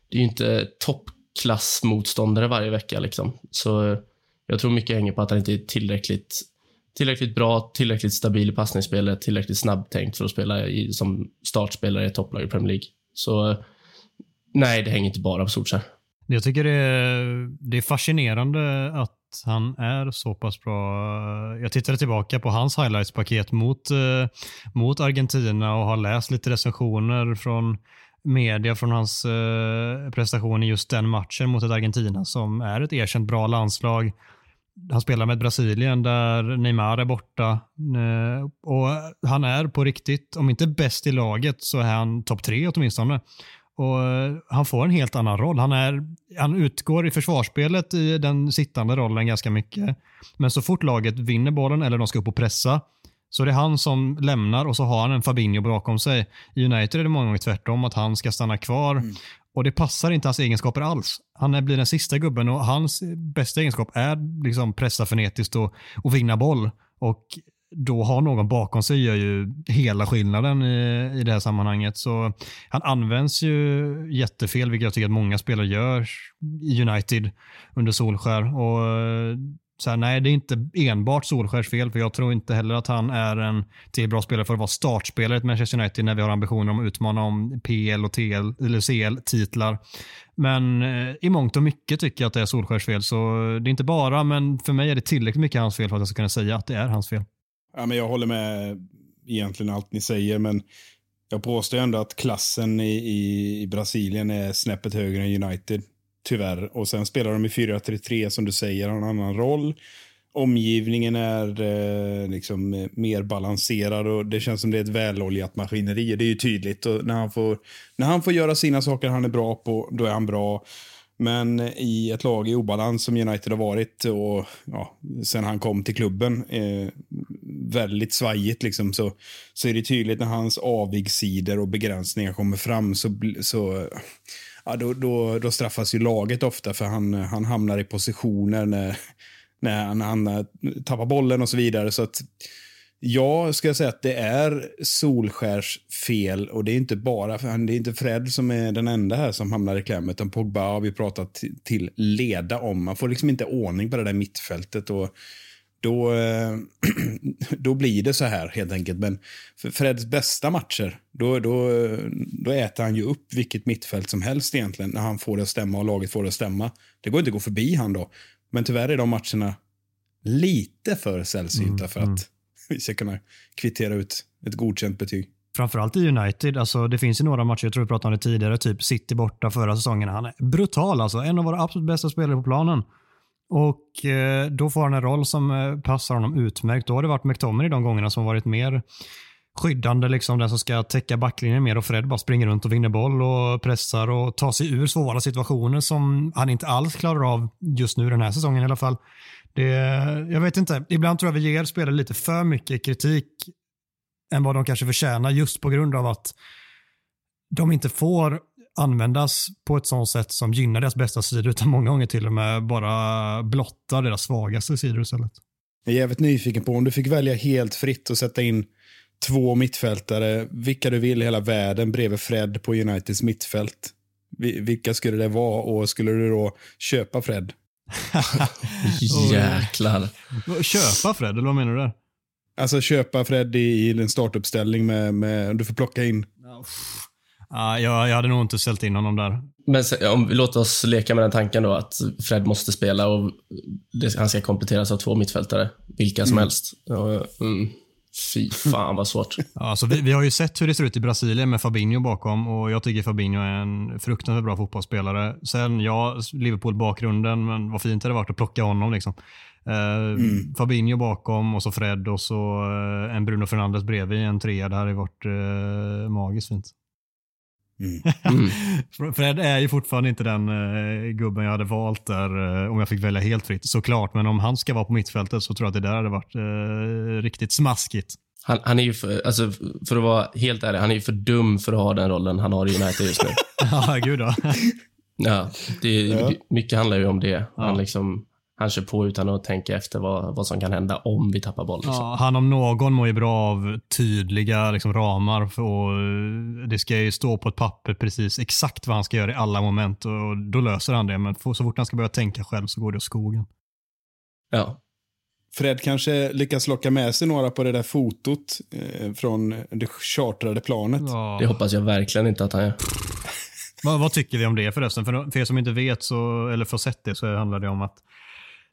det är ju inte toppklassmotståndare varje vecka. Liksom. Så eh, jag tror mycket hänger på att han inte är tillräckligt, tillräckligt bra, tillräckligt stabil i passningsspelet, tillräckligt snabbtänkt för att spela i, som startspelare i ett topplag i Premier League. Så eh, nej, det hänger inte bara på Solskjaer. Jag tycker det är, det är fascinerande att han är så pass bra. Jag tittade tillbaka på hans highlights-paket mot, eh, mot Argentina och har läst lite recensioner från media från hans eh, prestation i just den matchen mot ett Argentina som är ett erkänt bra landslag. han spelar med Brasilien där Neymar är borta. Eh, och Han är på riktigt, om inte bäst i laget, så är han topp tre åtminstone. Och eh, Han får en helt annan roll. Han, är, han utgår i försvarsspelet i den sittande rollen ganska mycket. Men så fort laget vinner bollen eller de ska upp och pressa så det är han som lämnar och så har han en Fabinho bakom sig. I United är det många gånger tvärtom, att han ska stanna kvar. Mm. Och det passar inte hans egenskaper alls. Han blir den sista gubben och hans bästa egenskap är liksom pressa frenetiskt och, och vinna boll. Och då har någon bakom sig gör ju hela skillnaden i, i det här sammanhanget. Så han används ju jättefel, vilket jag tycker att många spelare gör i United under Solskär. Och eh, så här, nej, det är inte enbart Solskärs fel, för jag tror inte heller att han är en till bra spelare för att vara startspelare i Manchester United när vi har ambitioner om att utmana om PL och TL, eller CL-titlar. Men eh, i mångt och mycket tycker jag att det är Solskärs fel, så det är inte bara, men för mig är det tillräckligt mycket hans fel för att jag ska kunna säga att det är hans fel. Ja, men jag håller med egentligen allt ni säger, men jag påstår ändå att klassen i, i, i Brasilien är snäppet högre än United. Tyvärr. Och sen spelar de i 4-3-3 som du säger, har en annan roll. Omgivningen är eh, liksom mer balanserad och det känns som det är ett väloljat maskineri. Det är ju tydligt. Och när, han får, när han får göra sina saker han är bra på, då är han bra. Men i ett lag i obalans som United har varit och ja, sen han kom till klubben, eh, väldigt svajigt liksom, så, så är det tydligt när hans avigsidor och begränsningar kommer fram så, så ja, då, då, då straffas ju laget ofta för han, han hamnar i positioner när, när han, han tappar bollen och så vidare. Så att Ja, ska jag säga att det är Solskärs fel och det är inte bara för han, det är inte Fred som är den enda här som hamnar i kläm utan Pogba har vi pratat till leda om. Man får liksom inte ordning på det där mittfältet och då, eh, då blir det så här helt enkelt. Men för Freds bästa matcher, då, då, då äter han ju upp vilket mittfält som helst egentligen när han får det att stämma och laget får det att stämma. Det går inte att gå förbi han då. Men tyvärr är de matcherna lite för sällsynta mm, för att mm. vi ska kunna kvittera ut ett godkänt betyg. Framförallt i United. Alltså, det finns ju några matcher, jag tror vi pratade om det tidigare, typ City borta förra säsongen. Han är brutal alltså. En av våra absolut bästa spelare på planen. Och eh, då får han en roll som eh, passar honom utmärkt. Då har det varit McTominay de gångerna som varit mer skyddande, liksom den som ska täcka backlinjen mer och Fred bara springer runt och vinner boll och pressar och tar sig ur svåra situationer som han inte alls klarar av just nu den här säsongen i alla fall. Det, jag vet inte, ibland tror jag vi ger spelare lite för mycket kritik än vad de kanske förtjänar just på grund av att de inte får användas på ett sånt sätt som gynnar deras bästa sidor utan många gånger till och med bara blottar deras svagaste sidor istället. Jag är jävligt nyfiken på om du fick välja helt fritt och sätta in två mittfältare, vilka du vill i hela världen bredvid Fred på Uniteds mittfält. Vilka skulle det vara och skulle du då köpa Fred? Jäklar. Köpa Fred, eller vad menar du där? Alltså köpa Fred i, i en startuppställning med, med, du får plocka in. Uh, jag, jag hade nog inte ställt in honom där. Men om vi låter oss leka med den tanken då att Fred måste spela och det, han ska kompletteras av två mittfältare. Vilka som mm. helst. Mm. Fy fan vad svårt. alltså, vi, vi, har ju sett hur det ser ut i Brasilien med Fabinho bakom och jag tycker Fabinho är en fruktansvärt bra fotbollsspelare. Sen, ja, Liverpool-bakgrunden, men vad fint det hade varit att plocka honom. Liksom. Uh, mm. Fabinho bakom och så Fred och så uh, en Bruno Fernandes bredvid en trea. Det hade varit uh, magiskt fint. Mm. Mm. Fred är ju fortfarande inte den uh, gubben jag hade valt där uh, om jag fick välja helt fritt såklart. Men om han ska vara på mittfältet så tror jag att det där hade varit uh, riktigt smaskigt. Han, han, är ju för, alltså, för att vara helt ärlig, han är ju för dum för att ha den rollen han har i United just nu. ja, gud ja. ja, det, ja. mycket handlar ju om det. Han ja. liksom han kör på utan att tänka efter vad, vad som kan hända om vi tappar boll. Liksom. Ja, han om någon mår ju bra av tydliga liksom, ramar. För, och det ska ju stå på ett papper precis exakt vad han ska göra i alla moment och då löser han det. Men så fort han ska börja tänka själv så går det åt skogen. Ja. Fred kanske lyckas locka med sig några på det där fotot eh, från det chartrade planet. Ja. Det hoppas jag verkligen inte att han gör. vad, vad, tycker vi om det förresten? För, för er som inte vet, så, eller får sett det, så handlar det om att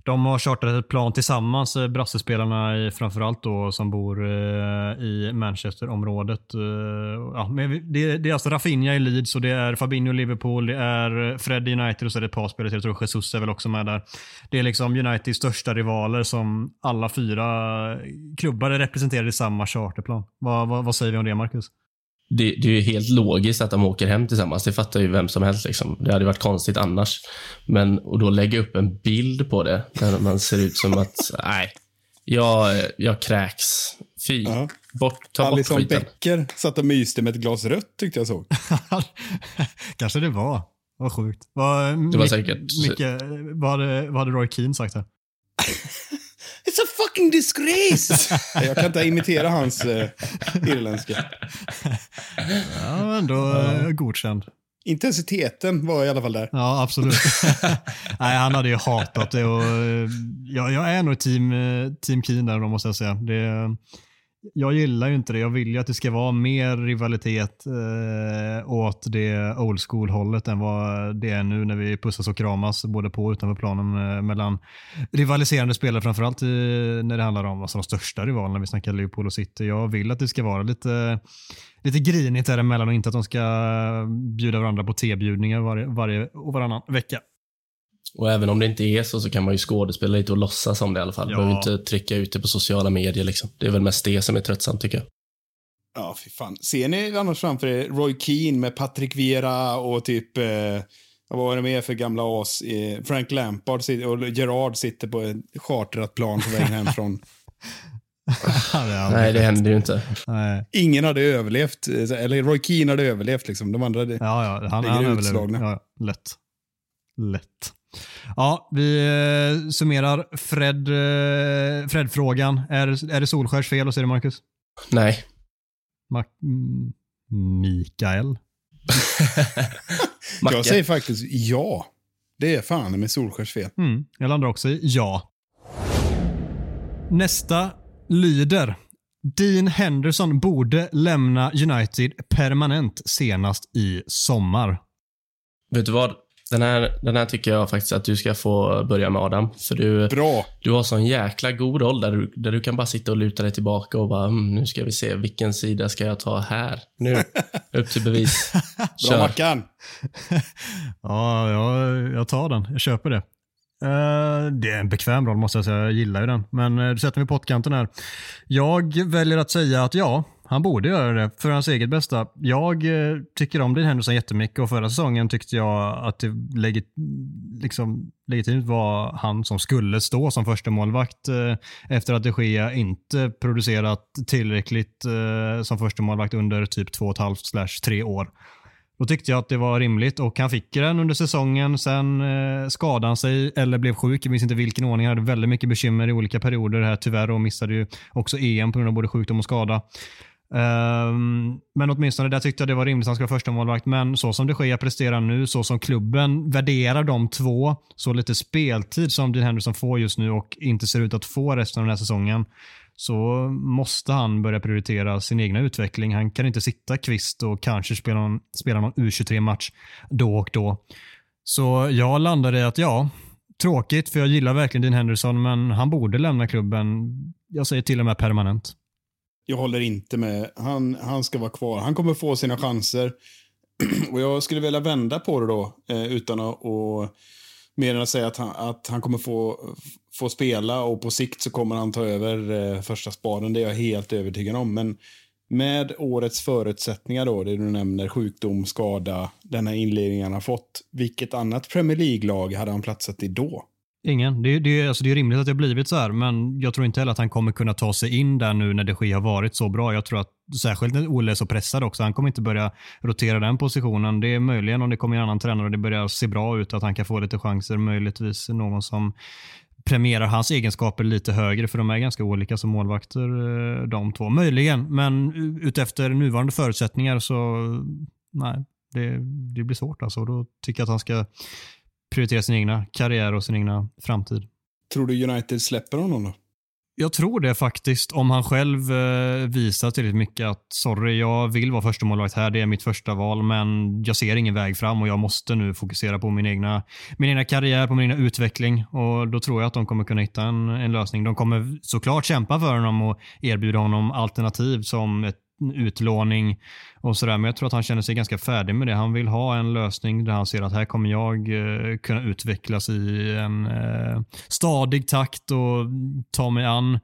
de har chartrat ett plan tillsammans, eh, brassespelarna i, framförallt då som bor eh, i Manchesterområdet. Eh, ja, men det, det är alltså Rafinha i Leeds och det är Fabinho i Liverpool, det är Fred i United och så är det ett par spelare till. Jag tror Jesus är väl också med där. Det är liksom Uniteds största rivaler som alla fyra klubbar är representerade i samma charterplan. Vad, vad, vad säger vi om det, Marcus? Det, det är ju helt logiskt att de åker hem tillsammans. Det fattar ju vem som helst. Liksom. Det hade varit konstigt annars. Men och då lägga upp en bild på det där man ser ut som att, nej, jag, jag kräks. Fy, Ja. bort, ta bort Alison skiten. Becker satt och myste med ett glas rött tyckte jag såg. Kanske det var. Vad sjukt. Vad, Det var säkert. Micke, vad, hade, vad hade Roy Keane sagt här? It's a fucking disgrace! jag kan inte imitera hans uh, irländska. Ja, ändå uh. godkänd. Intensiteten var i alla fall där. Ja, absolut. Nej, han hade ju hatat det och eh, jag, jag är nog team, eh, team Keane där då måste jag säga. Det, jag gillar ju inte det. Jag vill ju att det ska vara mer rivalitet eh, åt det old school-hållet än vad det är nu när vi pussas och kramas både på och utanför planen eh, mellan rivaliserande spelare, framförallt i, när det handlar om alltså, de största rivalerna. Vi snackar Liverpool och City. Jag vill att det ska vara lite, lite grinigt däremellan och inte att de ska bjuda varandra på tebjudningar varje, varje och varannan vecka. Och även om det inte är så, så kan man ju skådespela lite och låtsas om det i alla fall. Ja. Behöver inte trycka ut det på sociala medier. Liksom. Det är väl mest det som är tröttsamt, tycker jag. Ja, fy fan. Ser ni annars framför er Roy Keane med Patrick Vieira och typ... Eh, vad var det mer för gamla as? Eh, Frank Lampard och Gerard sitter på ett chartrat plan på vägen hem från... Nej, det händer ju inte. Nej. Ingen hade överlevt. eh, Eller Roy Keane hade överlevt liksom. De andra... Det... Ja, ja, han, Ligger han utslagna. Ja, lätt. Lätt. Ja, vi eh, summerar Fred, eh, Fred-frågan. Är, är det Solskärs fel? Och det Marcus? Nej. Ma- mm, Mikael? Jag säger faktiskt ja. Det är fan med Solskärs fel. Mm, jag landar också i ja. Nästa lyder. Dean Henderson borde lämna United permanent senast i sommar. Vet du vad? Den här, den här tycker jag faktiskt att du ska få börja med, Adam. För du, Bra. du har sån jäkla god roll där du, där du kan bara sitta och luta dig tillbaka och bara, mm, nu ska vi se, vilken sida ska jag ta här? Nu, upp till bevis. Bra. Mackan. Ja, jag, jag tar den. Jag köper det. Eh, det är en bekväm roll måste jag säga. Jag gillar ju den. Men uh, du sätter mig på pottkanten här. Jag väljer att säga att ja, han borde göra det för hans eget bästa. Jag eh, tycker om Dean Henderson jättemycket och förra säsongen tyckte jag att det legit, liksom, legitimt var han som skulle stå som första målvakt eh, efter att de Gea inte producerat tillräckligt eh, som första målvakt under typ två och ett halvt slash tre år. Då tyckte jag att det var rimligt och han fick den under säsongen. Sen eh, skadade han sig eller blev sjuk. Jag minns inte vilken ordning. Han hade väldigt mycket bekymmer i olika perioder här tyvärr och missade ju också EM på grund av både sjukdom och skada. Ehm, men åtminstone där tyckte jag det var rimligt att han ska vara första målvakt. Men så som det sker presterar nu, så som klubben värderar de två, så lite speltid som Dean Henderson får just nu och inte ser ut att få resten av den här säsongen, så måste han börja prioritera sin egna utveckling. Han kan inte sitta kvist och kanske spela någon, spela någon U23-match då och då. Så jag landade i att ja, tråkigt för jag gillar verkligen Dean Henderson, men han borde lämna klubben. Jag säger till och med permanent. Jag håller inte med. Han, han ska vara kvar. Han kommer få sina chanser. och jag skulle vilja vända på det då, eh, utan att och, mer än att säga att han, att han kommer få, få spela och på sikt så kommer han ta över eh, första spaden. Det är jag helt övertygad om. Men med årets förutsättningar då, det du nämner, sjukdom, skada, den här inledningen han har fått. Vilket annat Premier League-lag hade han platsat i då? Ingen. Det, det, alltså det är rimligt att det har blivit så här, men jag tror inte heller att han kommer kunna ta sig in där nu när de Gea har varit så bra. Jag tror att särskilt när Olle är så pressad också, han kommer inte börja rotera den positionen. Det är möjligen om det kommer en annan tränare och det börjar se bra ut att han kan få lite chanser, möjligtvis någon som premierar hans egenskaper lite högre, för de är ganska olika som målvakter eh, de två. Möjligen, men utefter nuvarande förutsättningar så nej, det, det blir svårt alltså. Då tycker jag att han ska prioritera sin egna karriär och sin egna framtid. Tror du United släpper honom då? Jag tror det faktiskt. Om han själv eh, visar tillräckligt mycket att sorry, jag vill vara första målvakt här. Det är mitt första val, men jag ser ingen väg fram och jag måste nu fokusera på min egna, min egna karriär, på min egna utveckling. Och Då tror jag att de kommer kunna hitta en, en lösning. De kommer såklart kämpa för honom och erbjuda honom alternativ som ett utlåning och sådär. Men jag tror att han känner sig ganska färdig med det. Han vill ha en lösning där han ser att här kommer jag eh, kunna utvecklas i en eh, stadig takt och ta mig an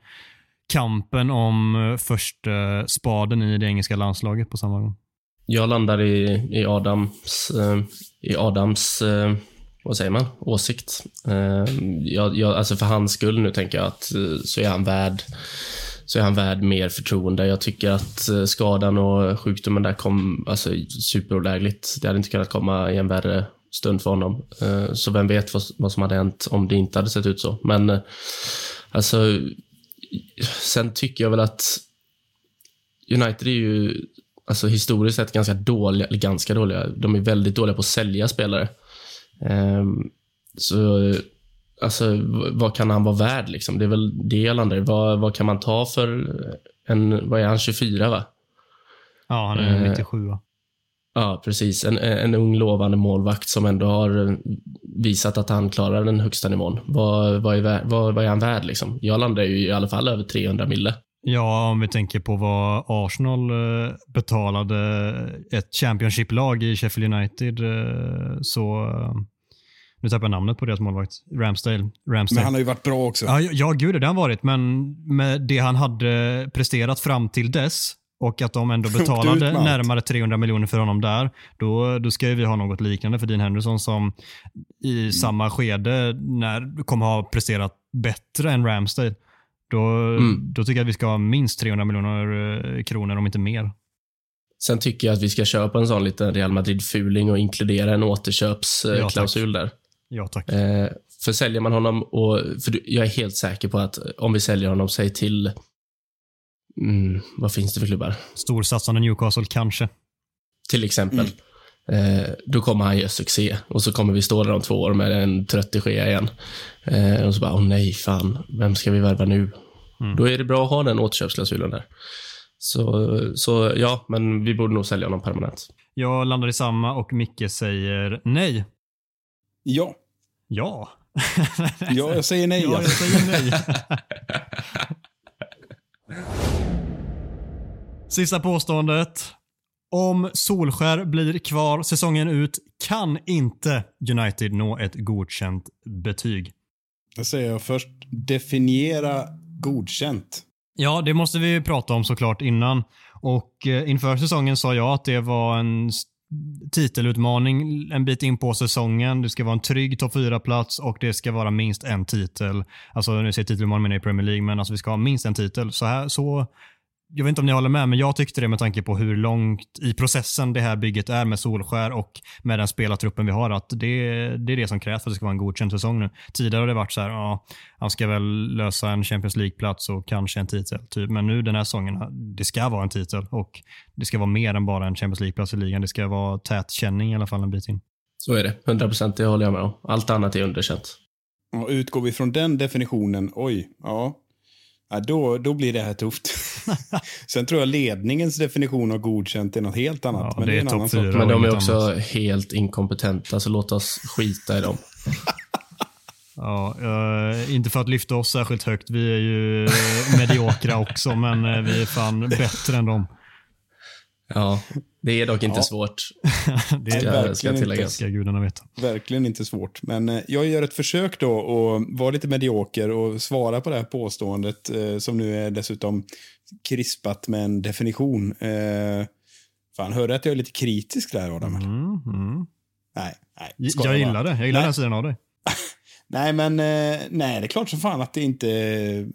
kampen om eh, första spaden i det engelska landslaget på samma gång. Jag landar i, i Adams, i Adams vad säger man, åsikt. Jag, jag, alltså för hans skull nu tänker jag att så är han värd så är han värd mer förtroende. Jag tycker att eh, skadan och sjukdomen där kom alltså, superolägligt. Det hade inte kunnat komma i en värre stund för honom. Eh, så vem vet vad som hade hänt om det inte hade sett ut så. Men eh, alltså, sen tycker jag väl att United är ju alltså, historiskt sett ganska dåliga, eller ganska dåliga, de är väldigt dåliga på att sälja spelare. Ehm, så alltså, vad kan han vara värd? Liksom? Det är väl det i. Vad, vad kan man ta för en, vad är han, 24 va? Ja, han är eh, 97 va? Ja, precis. En, en ung lovande målvakt som ändå har visat att han klarar den högsta nivån. Vad, vad, är, vad, vad är han värd? Liksom? Jag landar ju i alla fall över 300 mille. Ja, om vi tänker på vad Arsenal eh, betalade ett Championship-lag i Sheffield United eh, så nu tappar jag namnet på deras målvakt. Ramsdale. Ramsdale. Men han har ju varit bra också. Ja, ja gud det har han varit. Men med det han hade presterat fram till dess och att de ändå betalade närmare 300 miljoner för honom där, då, då ska vi ha något liknande för Dean Henderson som i mm. samma skede när kommer ha presterat bättre än Ramsdale. Då, mm. då tycker jag att vi ska ha minst 300 miljoner eh, kronor, om inte mer. Sen tycker jag att vi ska köpa en sån liten Real Madrid-fuling och inkludera en återköpsklausul ja, där. Ja, tack. Eh, för säljer man honom, och, för jag är helt säker på att om vi säljer honom, säg till, mm, vad finns det för klubbar? Storsatsande Newcastle, kanske. Till exempel. Mm. Eh, då kommer han göra succé och så kommer vi stå där om två år med en trött Gea igen. Eh, och så bara, åh nej, fan, vem ska vi värva nu? Mm. Då är det bra att ha den återköpsklausulen där. Så, så ja, men vi borde nog sälja honom permanent. Jag landar i samma och Micke säger nej. Ja. Ja. ja, jag säger nej. Ja, jag säger nej. Sista påståendet. Om Solskär blir kvar säsongen ut kan inte United nå ett godkänt betyg. Det säger jag först. Definiera godkänt. Ja, det måste vi prata om såklart innan. Och eh, inför säsongen sa jag att det var en titelutmaning en bit in på säsongen. Det ska vara en trygg topp 4-plats och det ska vara minst en titel. Alltså nu säger titelutmaning i Premier League, men alltså vi ska ha minst en titel. Så, här, så jag vet inte om ni håller med, men jag tyckte det med tanke på hur långt i processen det här bygget är med Solskär och med den spelartruppen vi har. att Det, det är det som krävs för att det ska vara en godkänd säsong nu. Tidigare har det varit så här, ja, han ska väl lösa en Champions League-plats och kanske en titel. Typ. Men nu den här säsongen, det ska vara en titel och det ska vara mer än bara en Champions League-plats i ligan. Det ska vara tät känning i alla fall en bit in. Så är det. 100 procent, det håller jag med om. Allt annat är underkänt. Och utgår vi från den definitionen, oj, ja, Ja, då, då blir det här tufft. Sen tror jag ledningens definition av godkänt är något helt annat. Ja, men det är, en annan sak. Men de är också annat. helt inkompetenta, så låt oss skita i dem. Ja, uh, inte för att lyfta oss särskilt högt. Vi är ju mediokra också, men uh, vi är fan bättre än dem. Ja, det är dock inte ja. svårt. det är verkligen ska tilläggas. Ska gudarna veta. Verkligen inte svårt. Men eh, jag gör ett försök då att vara lite medioker och svara på det här påståendet eh, som nu är dessutom krispat med en definition. Eh, fan, hörde att jag är lite kritisk där, Adam? Mm, mm. Nej, nej. Jag gillar det. Jag gillar nej. den sidan av dig nej, men eh, nej, det är klart som fan att det inte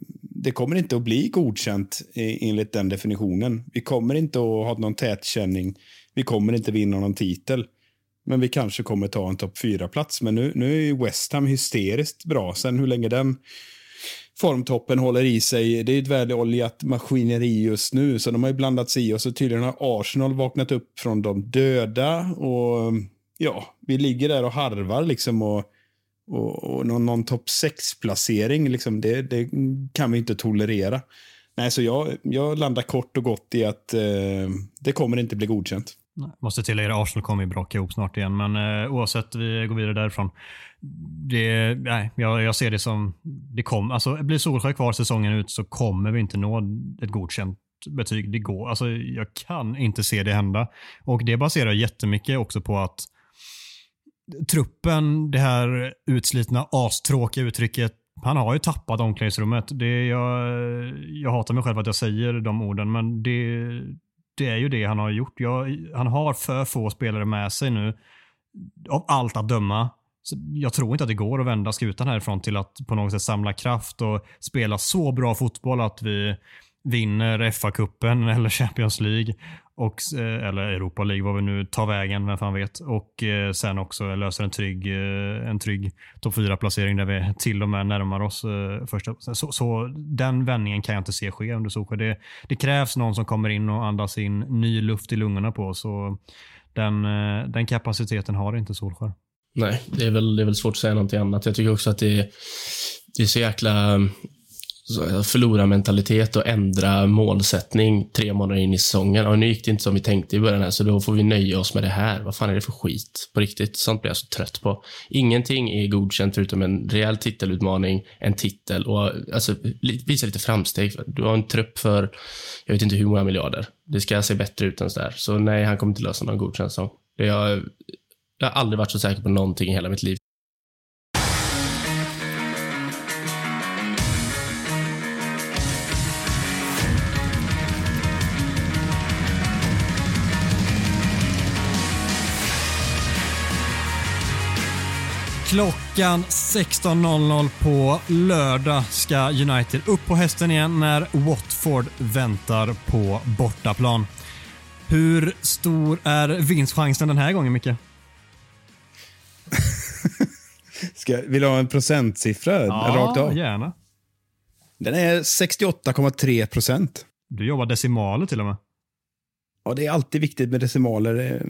det kommer inte att bli godkänt enligt den definitionen. Vi kommer inte att ha någon tätkänning. Vi kommer inte vinna någon titel. Men vi kanske kommer ta en topp fyra plats Men nu, nu är West Ham hysteriskt bra. Sen hur länge den formtoppen håller i sig. Det är ett väloljat maskineri just nu, så de har ju sig i. Och tydligen har Arsenal vaknat upp från de döda. Och ja, vi ligger där och harvar liksom. och och, och någon, någon topp 6-placering, liksom, det, det kan vi inte tolerera. Nej, så jag, jag landar kort och gott i att eh, det kommer inte bli godkänt. Måste tillägga att Arsenal kommer ju braka ihop snart igen, men eh, oavsett, vi går vidare därifrån. Det, nej, jag, jag ser det som, det kom, alltså, blir Solskjaer kvar säsongen ut så kommer vi inte nå ett godkänt betyg. Det går, alltså, jag kan inte se det hända. Och Det baserar jättemycket också på att truppen, det här utslitna astråkiga uttrycket, han har ju tappat omklädningsrummet. Det, jag, jag hatar mig själv att jag säger de orden, men det, det är ju det han har gjort. Jag, han har för få spelare med sig nu, av allt att döma. Så jag tror inte att det går att vända skutan härifrån till att på något sätt samla kraft och spela så bra fotboll att vi vinner FA-cupen eller Champions League och, eh, eller Europa League, vad vi nu tar vägen, vem fan vet. Och eh, sen också löser en trygg, eh, en trygg topp 4-placering där vi till och med närmar oss eh, första. Så, så, den vändningen kan jag inte se ske under Solskjaer. Det, det krävs någon som kommer in och andas in ny luft i lungorna på oss. Den, eh, den kapaciteten har inte Solskjaer. Nej, det är, väl, det är väl svårt att säga någonting annat. Jag tycker också att det, det är så jäkla Eh, förlora mentalitet och ändra målsättning tre månader in i säsongen. Och nu gick det inte som vi tänkte i början här, så då får vi nöja oss med det här. Vad fan är det för skit? På riktigt, sånt blir jag så trött på. Ingenting är godkänt förutom en rejäl titelutmaning, en titel och alltså, visa lite framsteg. Du har en trupp för, jag vet inte hur många miljarder. Det ska se bättre ut än sådär. Så nej, han kommer inte lösa någon godkänd säsong. Jag, jag har aldrig varit så säker på någonting i hela mitt liv. Klockan 16.00 på lördag ska United upp på hästen igen när Watford väntar på bortaplan. Hur stor är vinstchansen den här gången, Micke? Ska, vill du ha en procentsiffra ja, rakt av? gärna. Den är 68,3 procent. Du jobbar decimaler till och med. Ja, det är alltid viktigt med decimaler.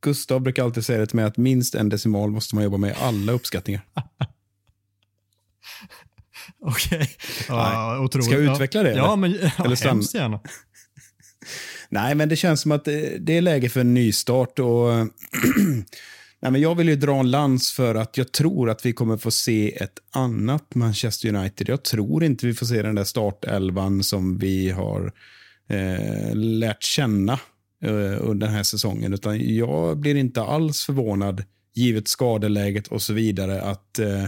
Gustav brukar alltid säga det till mig att minst en decimal måste man jobba med i alla uppskattningar. Okej. Okay. Ja, Ska jag utveckla det? Ja, men ja, eller hemskt gärna. Nej, men det känns som att det är läge för en nystart. Och Nej, men jag vill ju dra en lans för att jag tror att vi kommer få se ett annat Manchester United. Jag tror inte vi får se den där startelvan som vi har eh, lärt känna Eh, under den här säsongen. Utan jag blir inte alls förvånad, givet skadeläget och så vidare, att eh,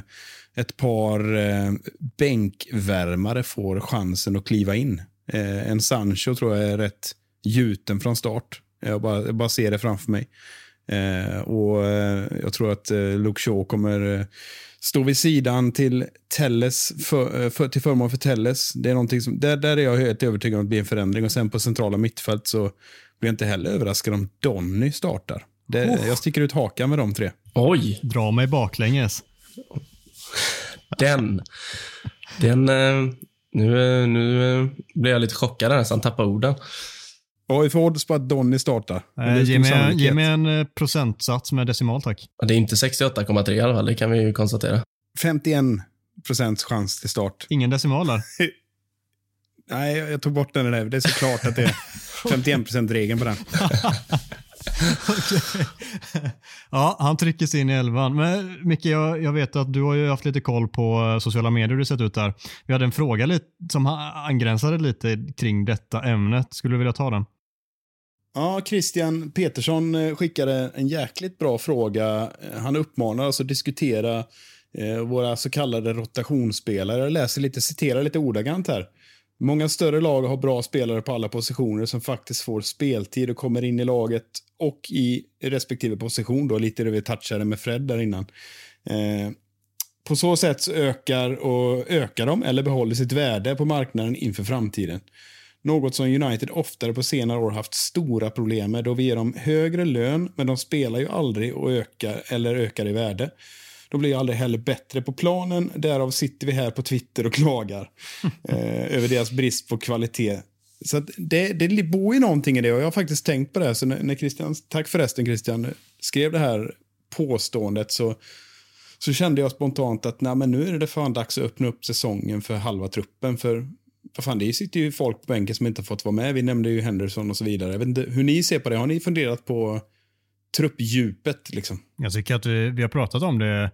ett par eh, bänkvärmare får chansen att kliva in. Eh, en Sancho tror jag är rätt gjuten från start. Jag bara, jag bara ser det framför mig. Eh, och eh, Jag tror att eh, Luke Shaw kommer eh, stå vid sidan till Telles för, för, till förmån för Telles. Det är någonting som, där, där är jag helt övertygad om att det blir en förändring. Och sen på centrala mittfält så blir inte heller överraskad om Donny startar. Det, oh. Jag sticker ut hakan med de tre. Oj! Dra mig baklänges. Den. Den... Eh, nu, nu eh, blir jag lite chockad nästan, tappar orden. Vad är för odds på att Donny startar? Eh, ge, mig, ge mig en eh, procentsats med decimal, tack. Det är inte 68,3 i alla fall, det kan vi ju konstatera. 51 procents chans till start. Ingen decimal där? Nej, jag tog bort den där. Det är såklart att det är 51%-regeln på den. okay. Ja, han trycker sig in i elvan. Men Micke, jag, jag, vet att du har ju haft lite koll på eh, sociala medier det sett ut där. Vi hade en fråga lite, som angränsade lite kring detta ämnet. Skulle du vilja ta den? Ja, Christian Petersson eh, skickade en jäkligt bra fråga. Han uppmanar oss att diskutera eh, våra så kallade rotationsspelare. Jag läser lite, citerar lite ordagrant här. Många större lag har bra spelare på alla positioner som faktiskt får speltid och kommer in i laget och i respektive position. Då, lite det vi touchade med Fred där innan. Eh, på så sätt så ökar, och ökar de eller behåller sitt värde på marknaden inför framtiden. Något som United oftare på senare år haft stora problem med då vi ger dem högre lön men de spelar ju aldrig och ökar, eller ökar i värde. De blir aldrig heller bättre på planen. Därav sitter vi här på Twitter och klagar eh, över deras brist på kvalitet. Så det, det bor ju någonting i det och jag har faktiskt tänkt på det. Så när, när Christian, tack förresten Christian, skrev det här påståendet så, så kände jag spontant att nej, men nu är det fan dags att öppna upp säsongen för halva truppen. För vad fan, det sitter ju folk på bänken som inte fått vara med. Vi nämnde ju Henderson och så vidare. Jag vet inte hur ni ser på det. Har ni funderat på truppdjupet? Liksom? Jag tycker att vi, vi har pratat om det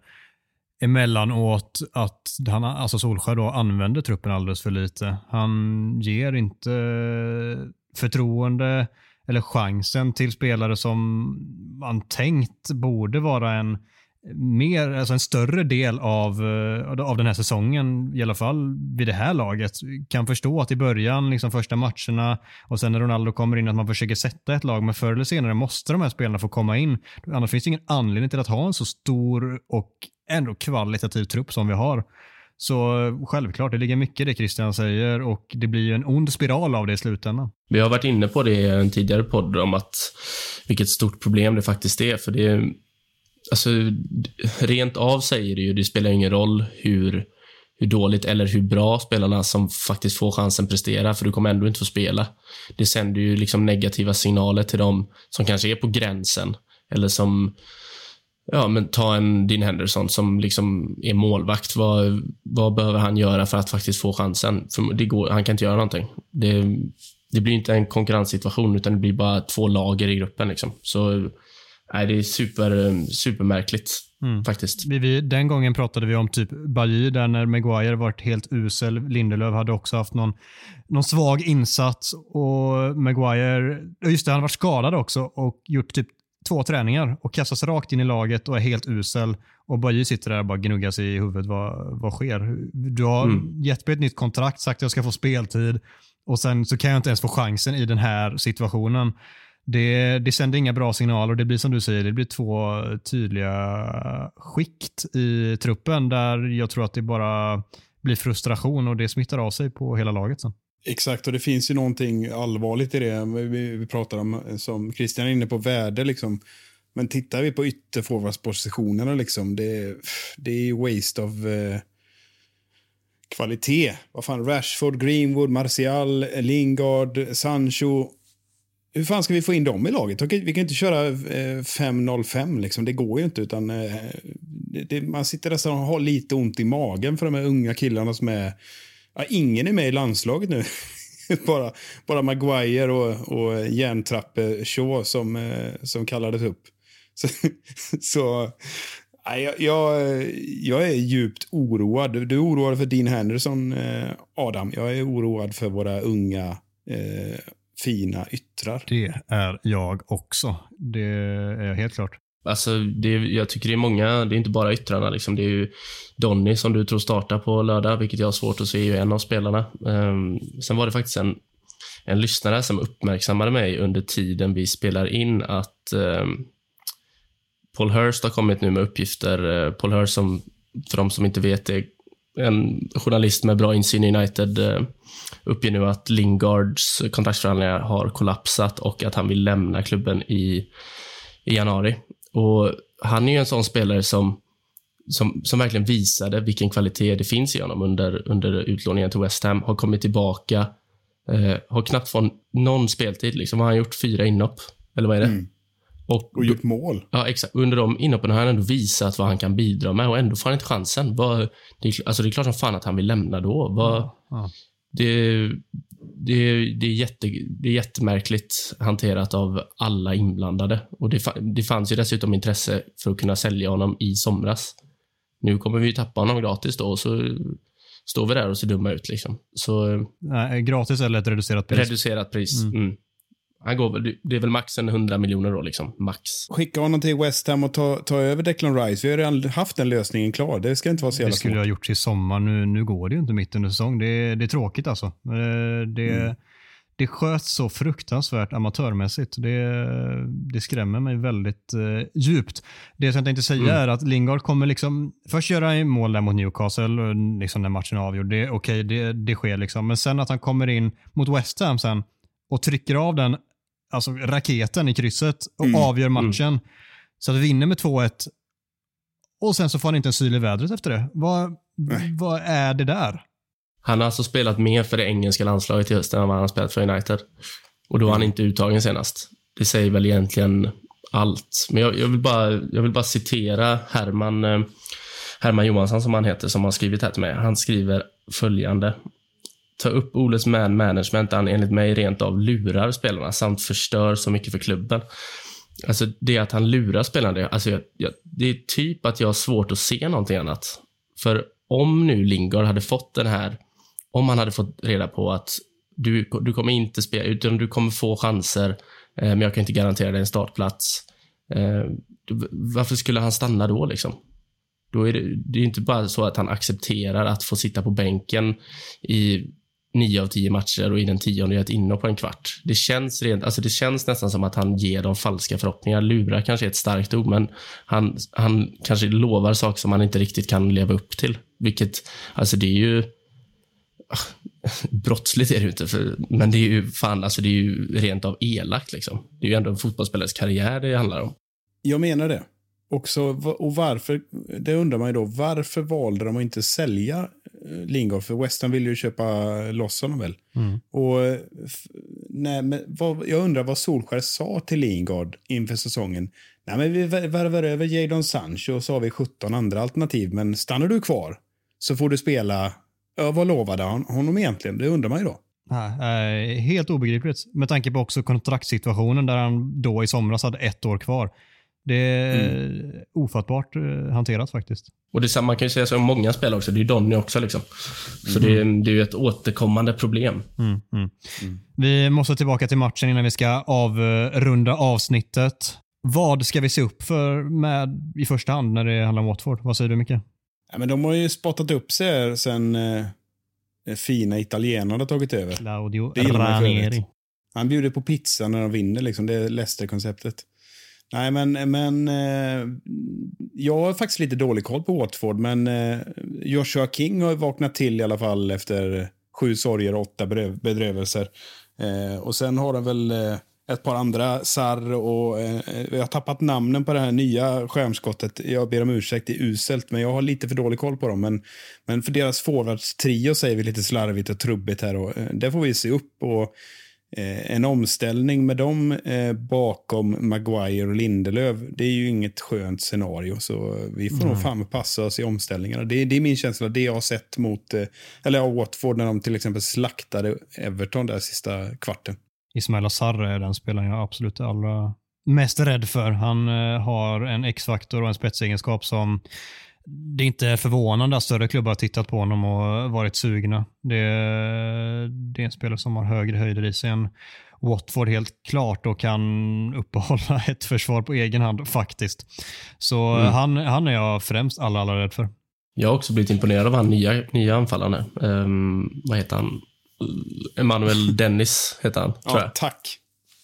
emellanåt att han, alltså Solskär då använder truppen alldeles för lite. Han ger inte förtroende eller chansen till spelare som man tänkt borde vara en mer, alltså en större del av, eh, av den här säsongen, i alla fall vid det här laget, kan förstå att i början, liksom första matcherna och sen när Ronaldo kommer in, att man försöker sätta ett lag, men förr eller senare måste de här spelarna få komma in. Annars finns det ingen anledning till att ha en så stor och ändå kvalitativ trupp som vi har. Så eh, självklart, det ligger mycket i det Christian säger och det blir ju en ond spiral av det i slutändan. Vi har varit inne på det i en tidigare podd om att vilket stort problem det faktiskt är, för det är alltså, rent av säger det ju, det spelar ingen roll hur, hur dåligt eller hur bra spelarna som faktiskt får chansen presterar, för du kommer ändå inte få spela. Det sänder ju liksom negativa signaler till dem som kanske är på gränsen, eller som Ja, men ta en Dean Henderson som liksom är målvakt. Vad, vad behöver han göra för att faktiskt få chansen? För det går, han kan inte göra någonting. Det, det blir inte en konkurrenssituation, utan det blir bara två lager i gruppen. Liksom. Så nej, det är super, supermärkligt mm. faktiskt. Vi, vi, den gången pratade vi om typ Bajy, där när Maguire varit helt usel. Lindelöf hade också haft någon, någon svag insats och Maguire, just det, han varit skadad också och gjort typ två träningar och kastas rakt in i laget och är helt usel. Och Bajy sitter där och bara gnuggar sig i huvudet. Vad, vad sker? Du har mm. gett mig ett nytt kontrakt, sagt att jag ska få speltid och sen så kan jag inte ens få chansen i den här situationen. Det, det sänder inga bra signaler och det blir som du säger, det blir två tydliga skikt i truppen där jag tror att det bara blir frustration och det smittar av sig på hela laget sen. Exakt, och det finns ju någonting allvarligt i det. Vi, vi pratar om, som Christian är inne på, värde. Liksom. Men tittar vi på ytterforwardspositionerna, liksom, det, det är waste of eh, kvalitet. Vad fan, Rashford, Greenwood, Martial, Lingard, Sancho. Hur fan ska vi få in dem i laget? Vi kan inte köra eh, 5-0-5, liksom. det går ju inte. Utan, eh, det, det, man sitter nästan och har lite ont i magen för de här unga killarna som är Ja, ingen är med i landslaget nu. bara, bara Maguire och, och järntrappe Shaw som, eh, som kallades upp. Så, så jag, jag, jag, är djupt oroad. Du är oroad för Dean Henderson, Adam. Jag är oroad för våra unga eh, fina yttrar. Det är jag också. Det är helt klart. Alltså, det, jag tycker det är många, det är inte bara yttrarna. Liksom. Det är ju Donny som du tror startar på lördag, vilket jag har svårt att se, är ju en av spelarna. Um, sen var det faktiskt en, en lyssnare som uppmärksammade mig under tiden vi spelar in att um, Paul Hurst har kommit nu med uppgifter. Uh, Paul Hurst, som, för de som inte vet, är en journalist med bra insyn i United, eh, uppger nu att Lingards kontraktsförhandlingar har kollapsat och att han vill lämna klubben i, i januari. Och Han är ju en sån spelare som, som, som verkligen visade vilken kvalitet det finns i honom under, under utlåningen till West Ham. Har kommit tillbaka, eh, har knappt fått någon speltid. Liksom. Har han gjort fyra inhopp? Eller vad är det? Mm. Och, och gjort mål. Ja, exakt. Under de inhoppen har han ändå visat vad han kan bidra med och ändå får han inte chansen. Vad, det, är, alltså det är klart som fan att han vill lämna då. Vad, ja, ja. Det, det, det, är jätte, det är jättemärkligt hanterat av alla inblandade. Och det, det fanns ju dessutom intresse för att kunna sälja honom i somras. Nu kommer vi tappa honom gratis då och så står vi där och ser dumma ut. Liksom. Så, Nej, gratis eller ett reducerat pris? Reducerat pris. Mm. Mm. Han går väl, det är väl max en 100 miljoner då, liksom. Max. Skicka honom till West Ham och ta, ta över Declan Rice. Vi har redan haft den lösningen klar. Det ska inte vara så jävla Det skulle jag ha gjort i sommar. Nu, nu går det ju inte mitt under säsong. Det, det är tråkigt alltså. Eh, det, mm. det sköts så fruktansvärt amatörmässigt. Det, det skrämmer mig väldigt uh, djupt. Det som jag tänkte säga mm. är att Lingard kommer liksom först göra mål där mot Newcastle, liksom när matchen är avgjord. Okej, okay, det, det sker liksom. Men sen att han kommer in mot West Ham sen och trycker av den alltså raketen i krysset och mm. avgör mm. matchen. Mm. Så att vi vinner med 2-1 och sen så får han inte en syl i vädret efter det. Vad, vad är det där? Han har alltså spelat mer för det engelska landslaget i hösten än vad han har spelat för United. Och då var han mm. inte uttagen senast. Det säger väl egentligen allt. Men jag, jag, vill, bara, jag vill bara citera Herman, eh, Herman Johansson som han heter, som har skrivit här till mig. Han skriver följande. Ta upp Oles man management där han enligt mig rent av lurar spelarna samt förstör så mycket för klubben. Alltså det att han lurar spelarna, alltså jag, jag, det är typ att jag har svårt att se någonting annat. För om nu Lingard hade fått den här, om han hade fått reda på att du, du kommer inte spela, utan du kommer få chanser, eh, men jag kan inte garantera dig en startplats. Eh, varför skulle han stanna då liksom? Då är det, det är inte bara så att han accepterar att få sitta på bänken i nio av tio matcher och i den tionde gör ett inhopp på en kvart. Det känns, rent, alltså det känns nästan som att han ger dem falska förhoppningar. Lura kanske är ett starkt ord, men han, han kanske lovar saker som han inte riktigt kan leva upp till. Vilket, alltså det är ju... Ah, brottsligt är det ju inte, för, men det är ju fan, alltså det är ju rent av elakt liksom. Det är ju ändå en fotbollsspelares karriär det handlar om. Jag menar det. Också, och varför, det undrar man ju då, varför valde de att inte sälja Lingard? För West Ham ville ju köpa loss honom väl? Mm. Och, nej, men vad, jag undrar vad Solskär sa till Lingard inför säsongen. Nej, men vi värvar över Jadon Sancho och så har vi 17 andra alternativ, men stannar du kvar så får du spela. Ja, vad lovade han honom egentligen? Det undrar man ju då. Nej, helt obegripligt. Med tanke på också kontraktssituationen där han då i somras hade ett år kvar. Det är mm. ofattbart eh, hanterat faktiskt. Och det man kan ju säga så om många spelare också. Det är ju Donny också. Liksom. Så mm. det, är, det är ju ett återkommande problem. Mm, mm. mm. Vi måste tillbaka till matchen innan vi ska avrunda avsnittet. Vad ska vi se upp för med i första hand när det handlar om Watford? Vad säger du Micke? Ja, men de har ju spottat upp sig sen eh, fina italienarna har tagit över. Claudio Ranieri. Han bjuder på pizza när de vinner. Liksom. Det är Leicester-konceptet. Nej, men, men eh, jag har faktiskt lite dålig koll på Watford, men eh, Joshua King har vaknat till i alla fall efter sju sorger och åtta bedrövelser. Eh, och sen har de väl eh, ett par andra, Sarr och eh, jag har tappat namnen på det här nya skärmskottet. Jag ber om ursäkt, det är uselt, men jag har lite för dålig koll på dem. Men, men för deras forwardstrio säger vi lite slarvigt och trubbigt här och eh, det får vi se upp. och en omställning med dem eh, bakom Maguire och Lindelöf, det är ju inget skönt scenario. Så vi får mm. nog fan passa oss i omställningarna. Det, det, är min känsla, det jag har sett mot, eh, eller Watford när de till exempel slaktade Everton där sista kvarten. Ismail Sarr är den spelaren jag absolut allra mest rädd för. Han eh, har en X-faktor och en spetsegenskap som det är inte förvånande att större klubbar har tittat på honom och varit sugna. Det, det är en spelare som har högre höjder i sig än Watford helt klart och kan uppehålla ett försvar på egen hand faktiskt. Så mm. han, han är jag främst alla, alla rädd för. Jag har också blivit imponerad av han nya, nya anfallaren. Um, vad heter han? Emanuel Dennis heter han, tror jag. Tack.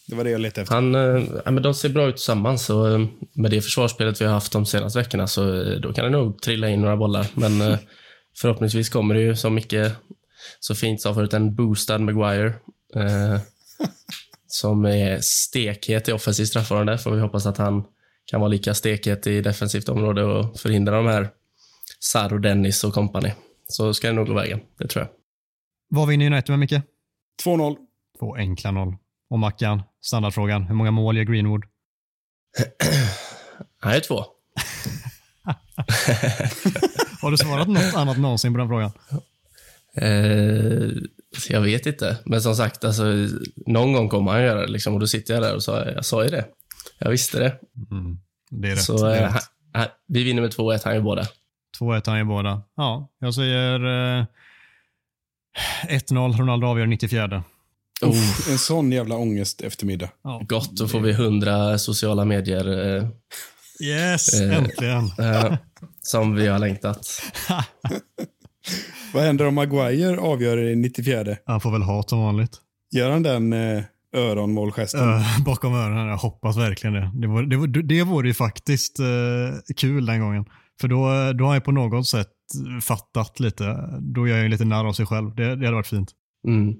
Det var det jag letade efter. Han, äh, men de ser bra ut tillsammans. Så, äh, med det försvarsspelet vi har haft de senaste veckorna så äh, då kan det nog trilla in några bollar. Men förhoppningsvis kommer det ju, som Micke så fint sa förut, en boostad Maguire. som är stekhet i offensivt straffområde. Får vi hoppas att han kan vara lika stekhet i defensivt område och förhindra de här Sarr och Dennis och kompani. Så ska det nog gå vägen. Det tror jag. Vad vinner United med, Micke? 2-0. Två enkla noll. Och Mackan, standardfrågan. Hur många mål gör Greenwood? Han är två. Har du svarat något annat någonsin på den frågan? Eh, jag vet inte. Men som sagt, alltså, någon gång kommer han göra det. Liksom, och då sitter jag där och sa, jag sa ju det. Jag visste det. Mm, det är rätt. Så, är eh, han, vi vinner med 2-1, han gör båda. 2-1, han gör båda. Ja, jag säger eh, 1-0, Ronaldo avgör 94. Oh. En sån jävla ångest eftermiddag. Ja. Gott, då får vi hundra sociala medier. Eh, yes, eh, äntligen. Eh, som vi har längtat. Vad händer om Maguire avgör i 94? Han får väl hat som vanligt. Gör han den eh, öronmålgesten? Uh, bakom öronen, jag hoppas verkligen det. Det vore, det, vore, det vore ju faktiskt uh, kul den gången. För då, då har jag på något sätt fattat lite. Då gör jag lite narr av sig själv. Det, det hade varit fint. Mm.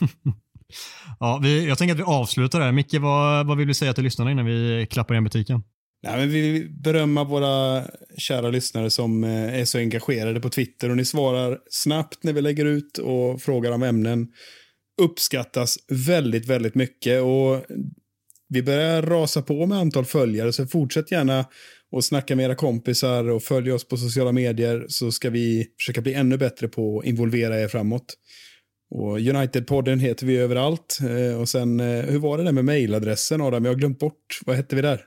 ja, vi, jag tänker att vi avslutar där. Micke, vad, vad vill du säga till lyssnarna innan vi klappar igen butiken? Nej, men vi vill berömma våra kära lyssnare som eh, är så engagerade på Twitter och ni svarar snabbt när vi lägger ut och frågar om ämnen. Uppskattas väldigt, väldigt mycket och vi börjar rasa på med antal följare, så fortsätt gärna och snacka med era kompisar och följ oss på sociala medier så ska vi försöka bli ännu bättre på att involvera er framåt. Och United-podden heter vi överallt. Eh, och sen, eh, hur var det där med mejladressen Adam? Jag har glömt bort. Vad hette vi där?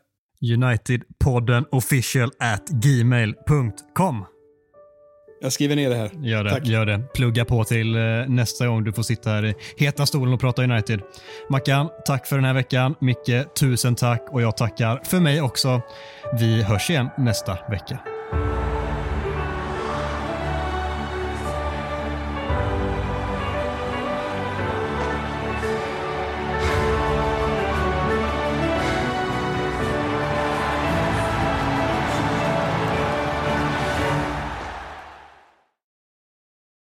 Unitedpodden official at gmail.com. Jag skriver ner det här. Gör det, Tack. gör det. Plugga på till eh, nästa gång du får sitta här i heta stolen och prata United. Mackan, tack för den här veckan. Micke, tusen tack och jag tackar för mig också. Vi hörs igen nästa vecka.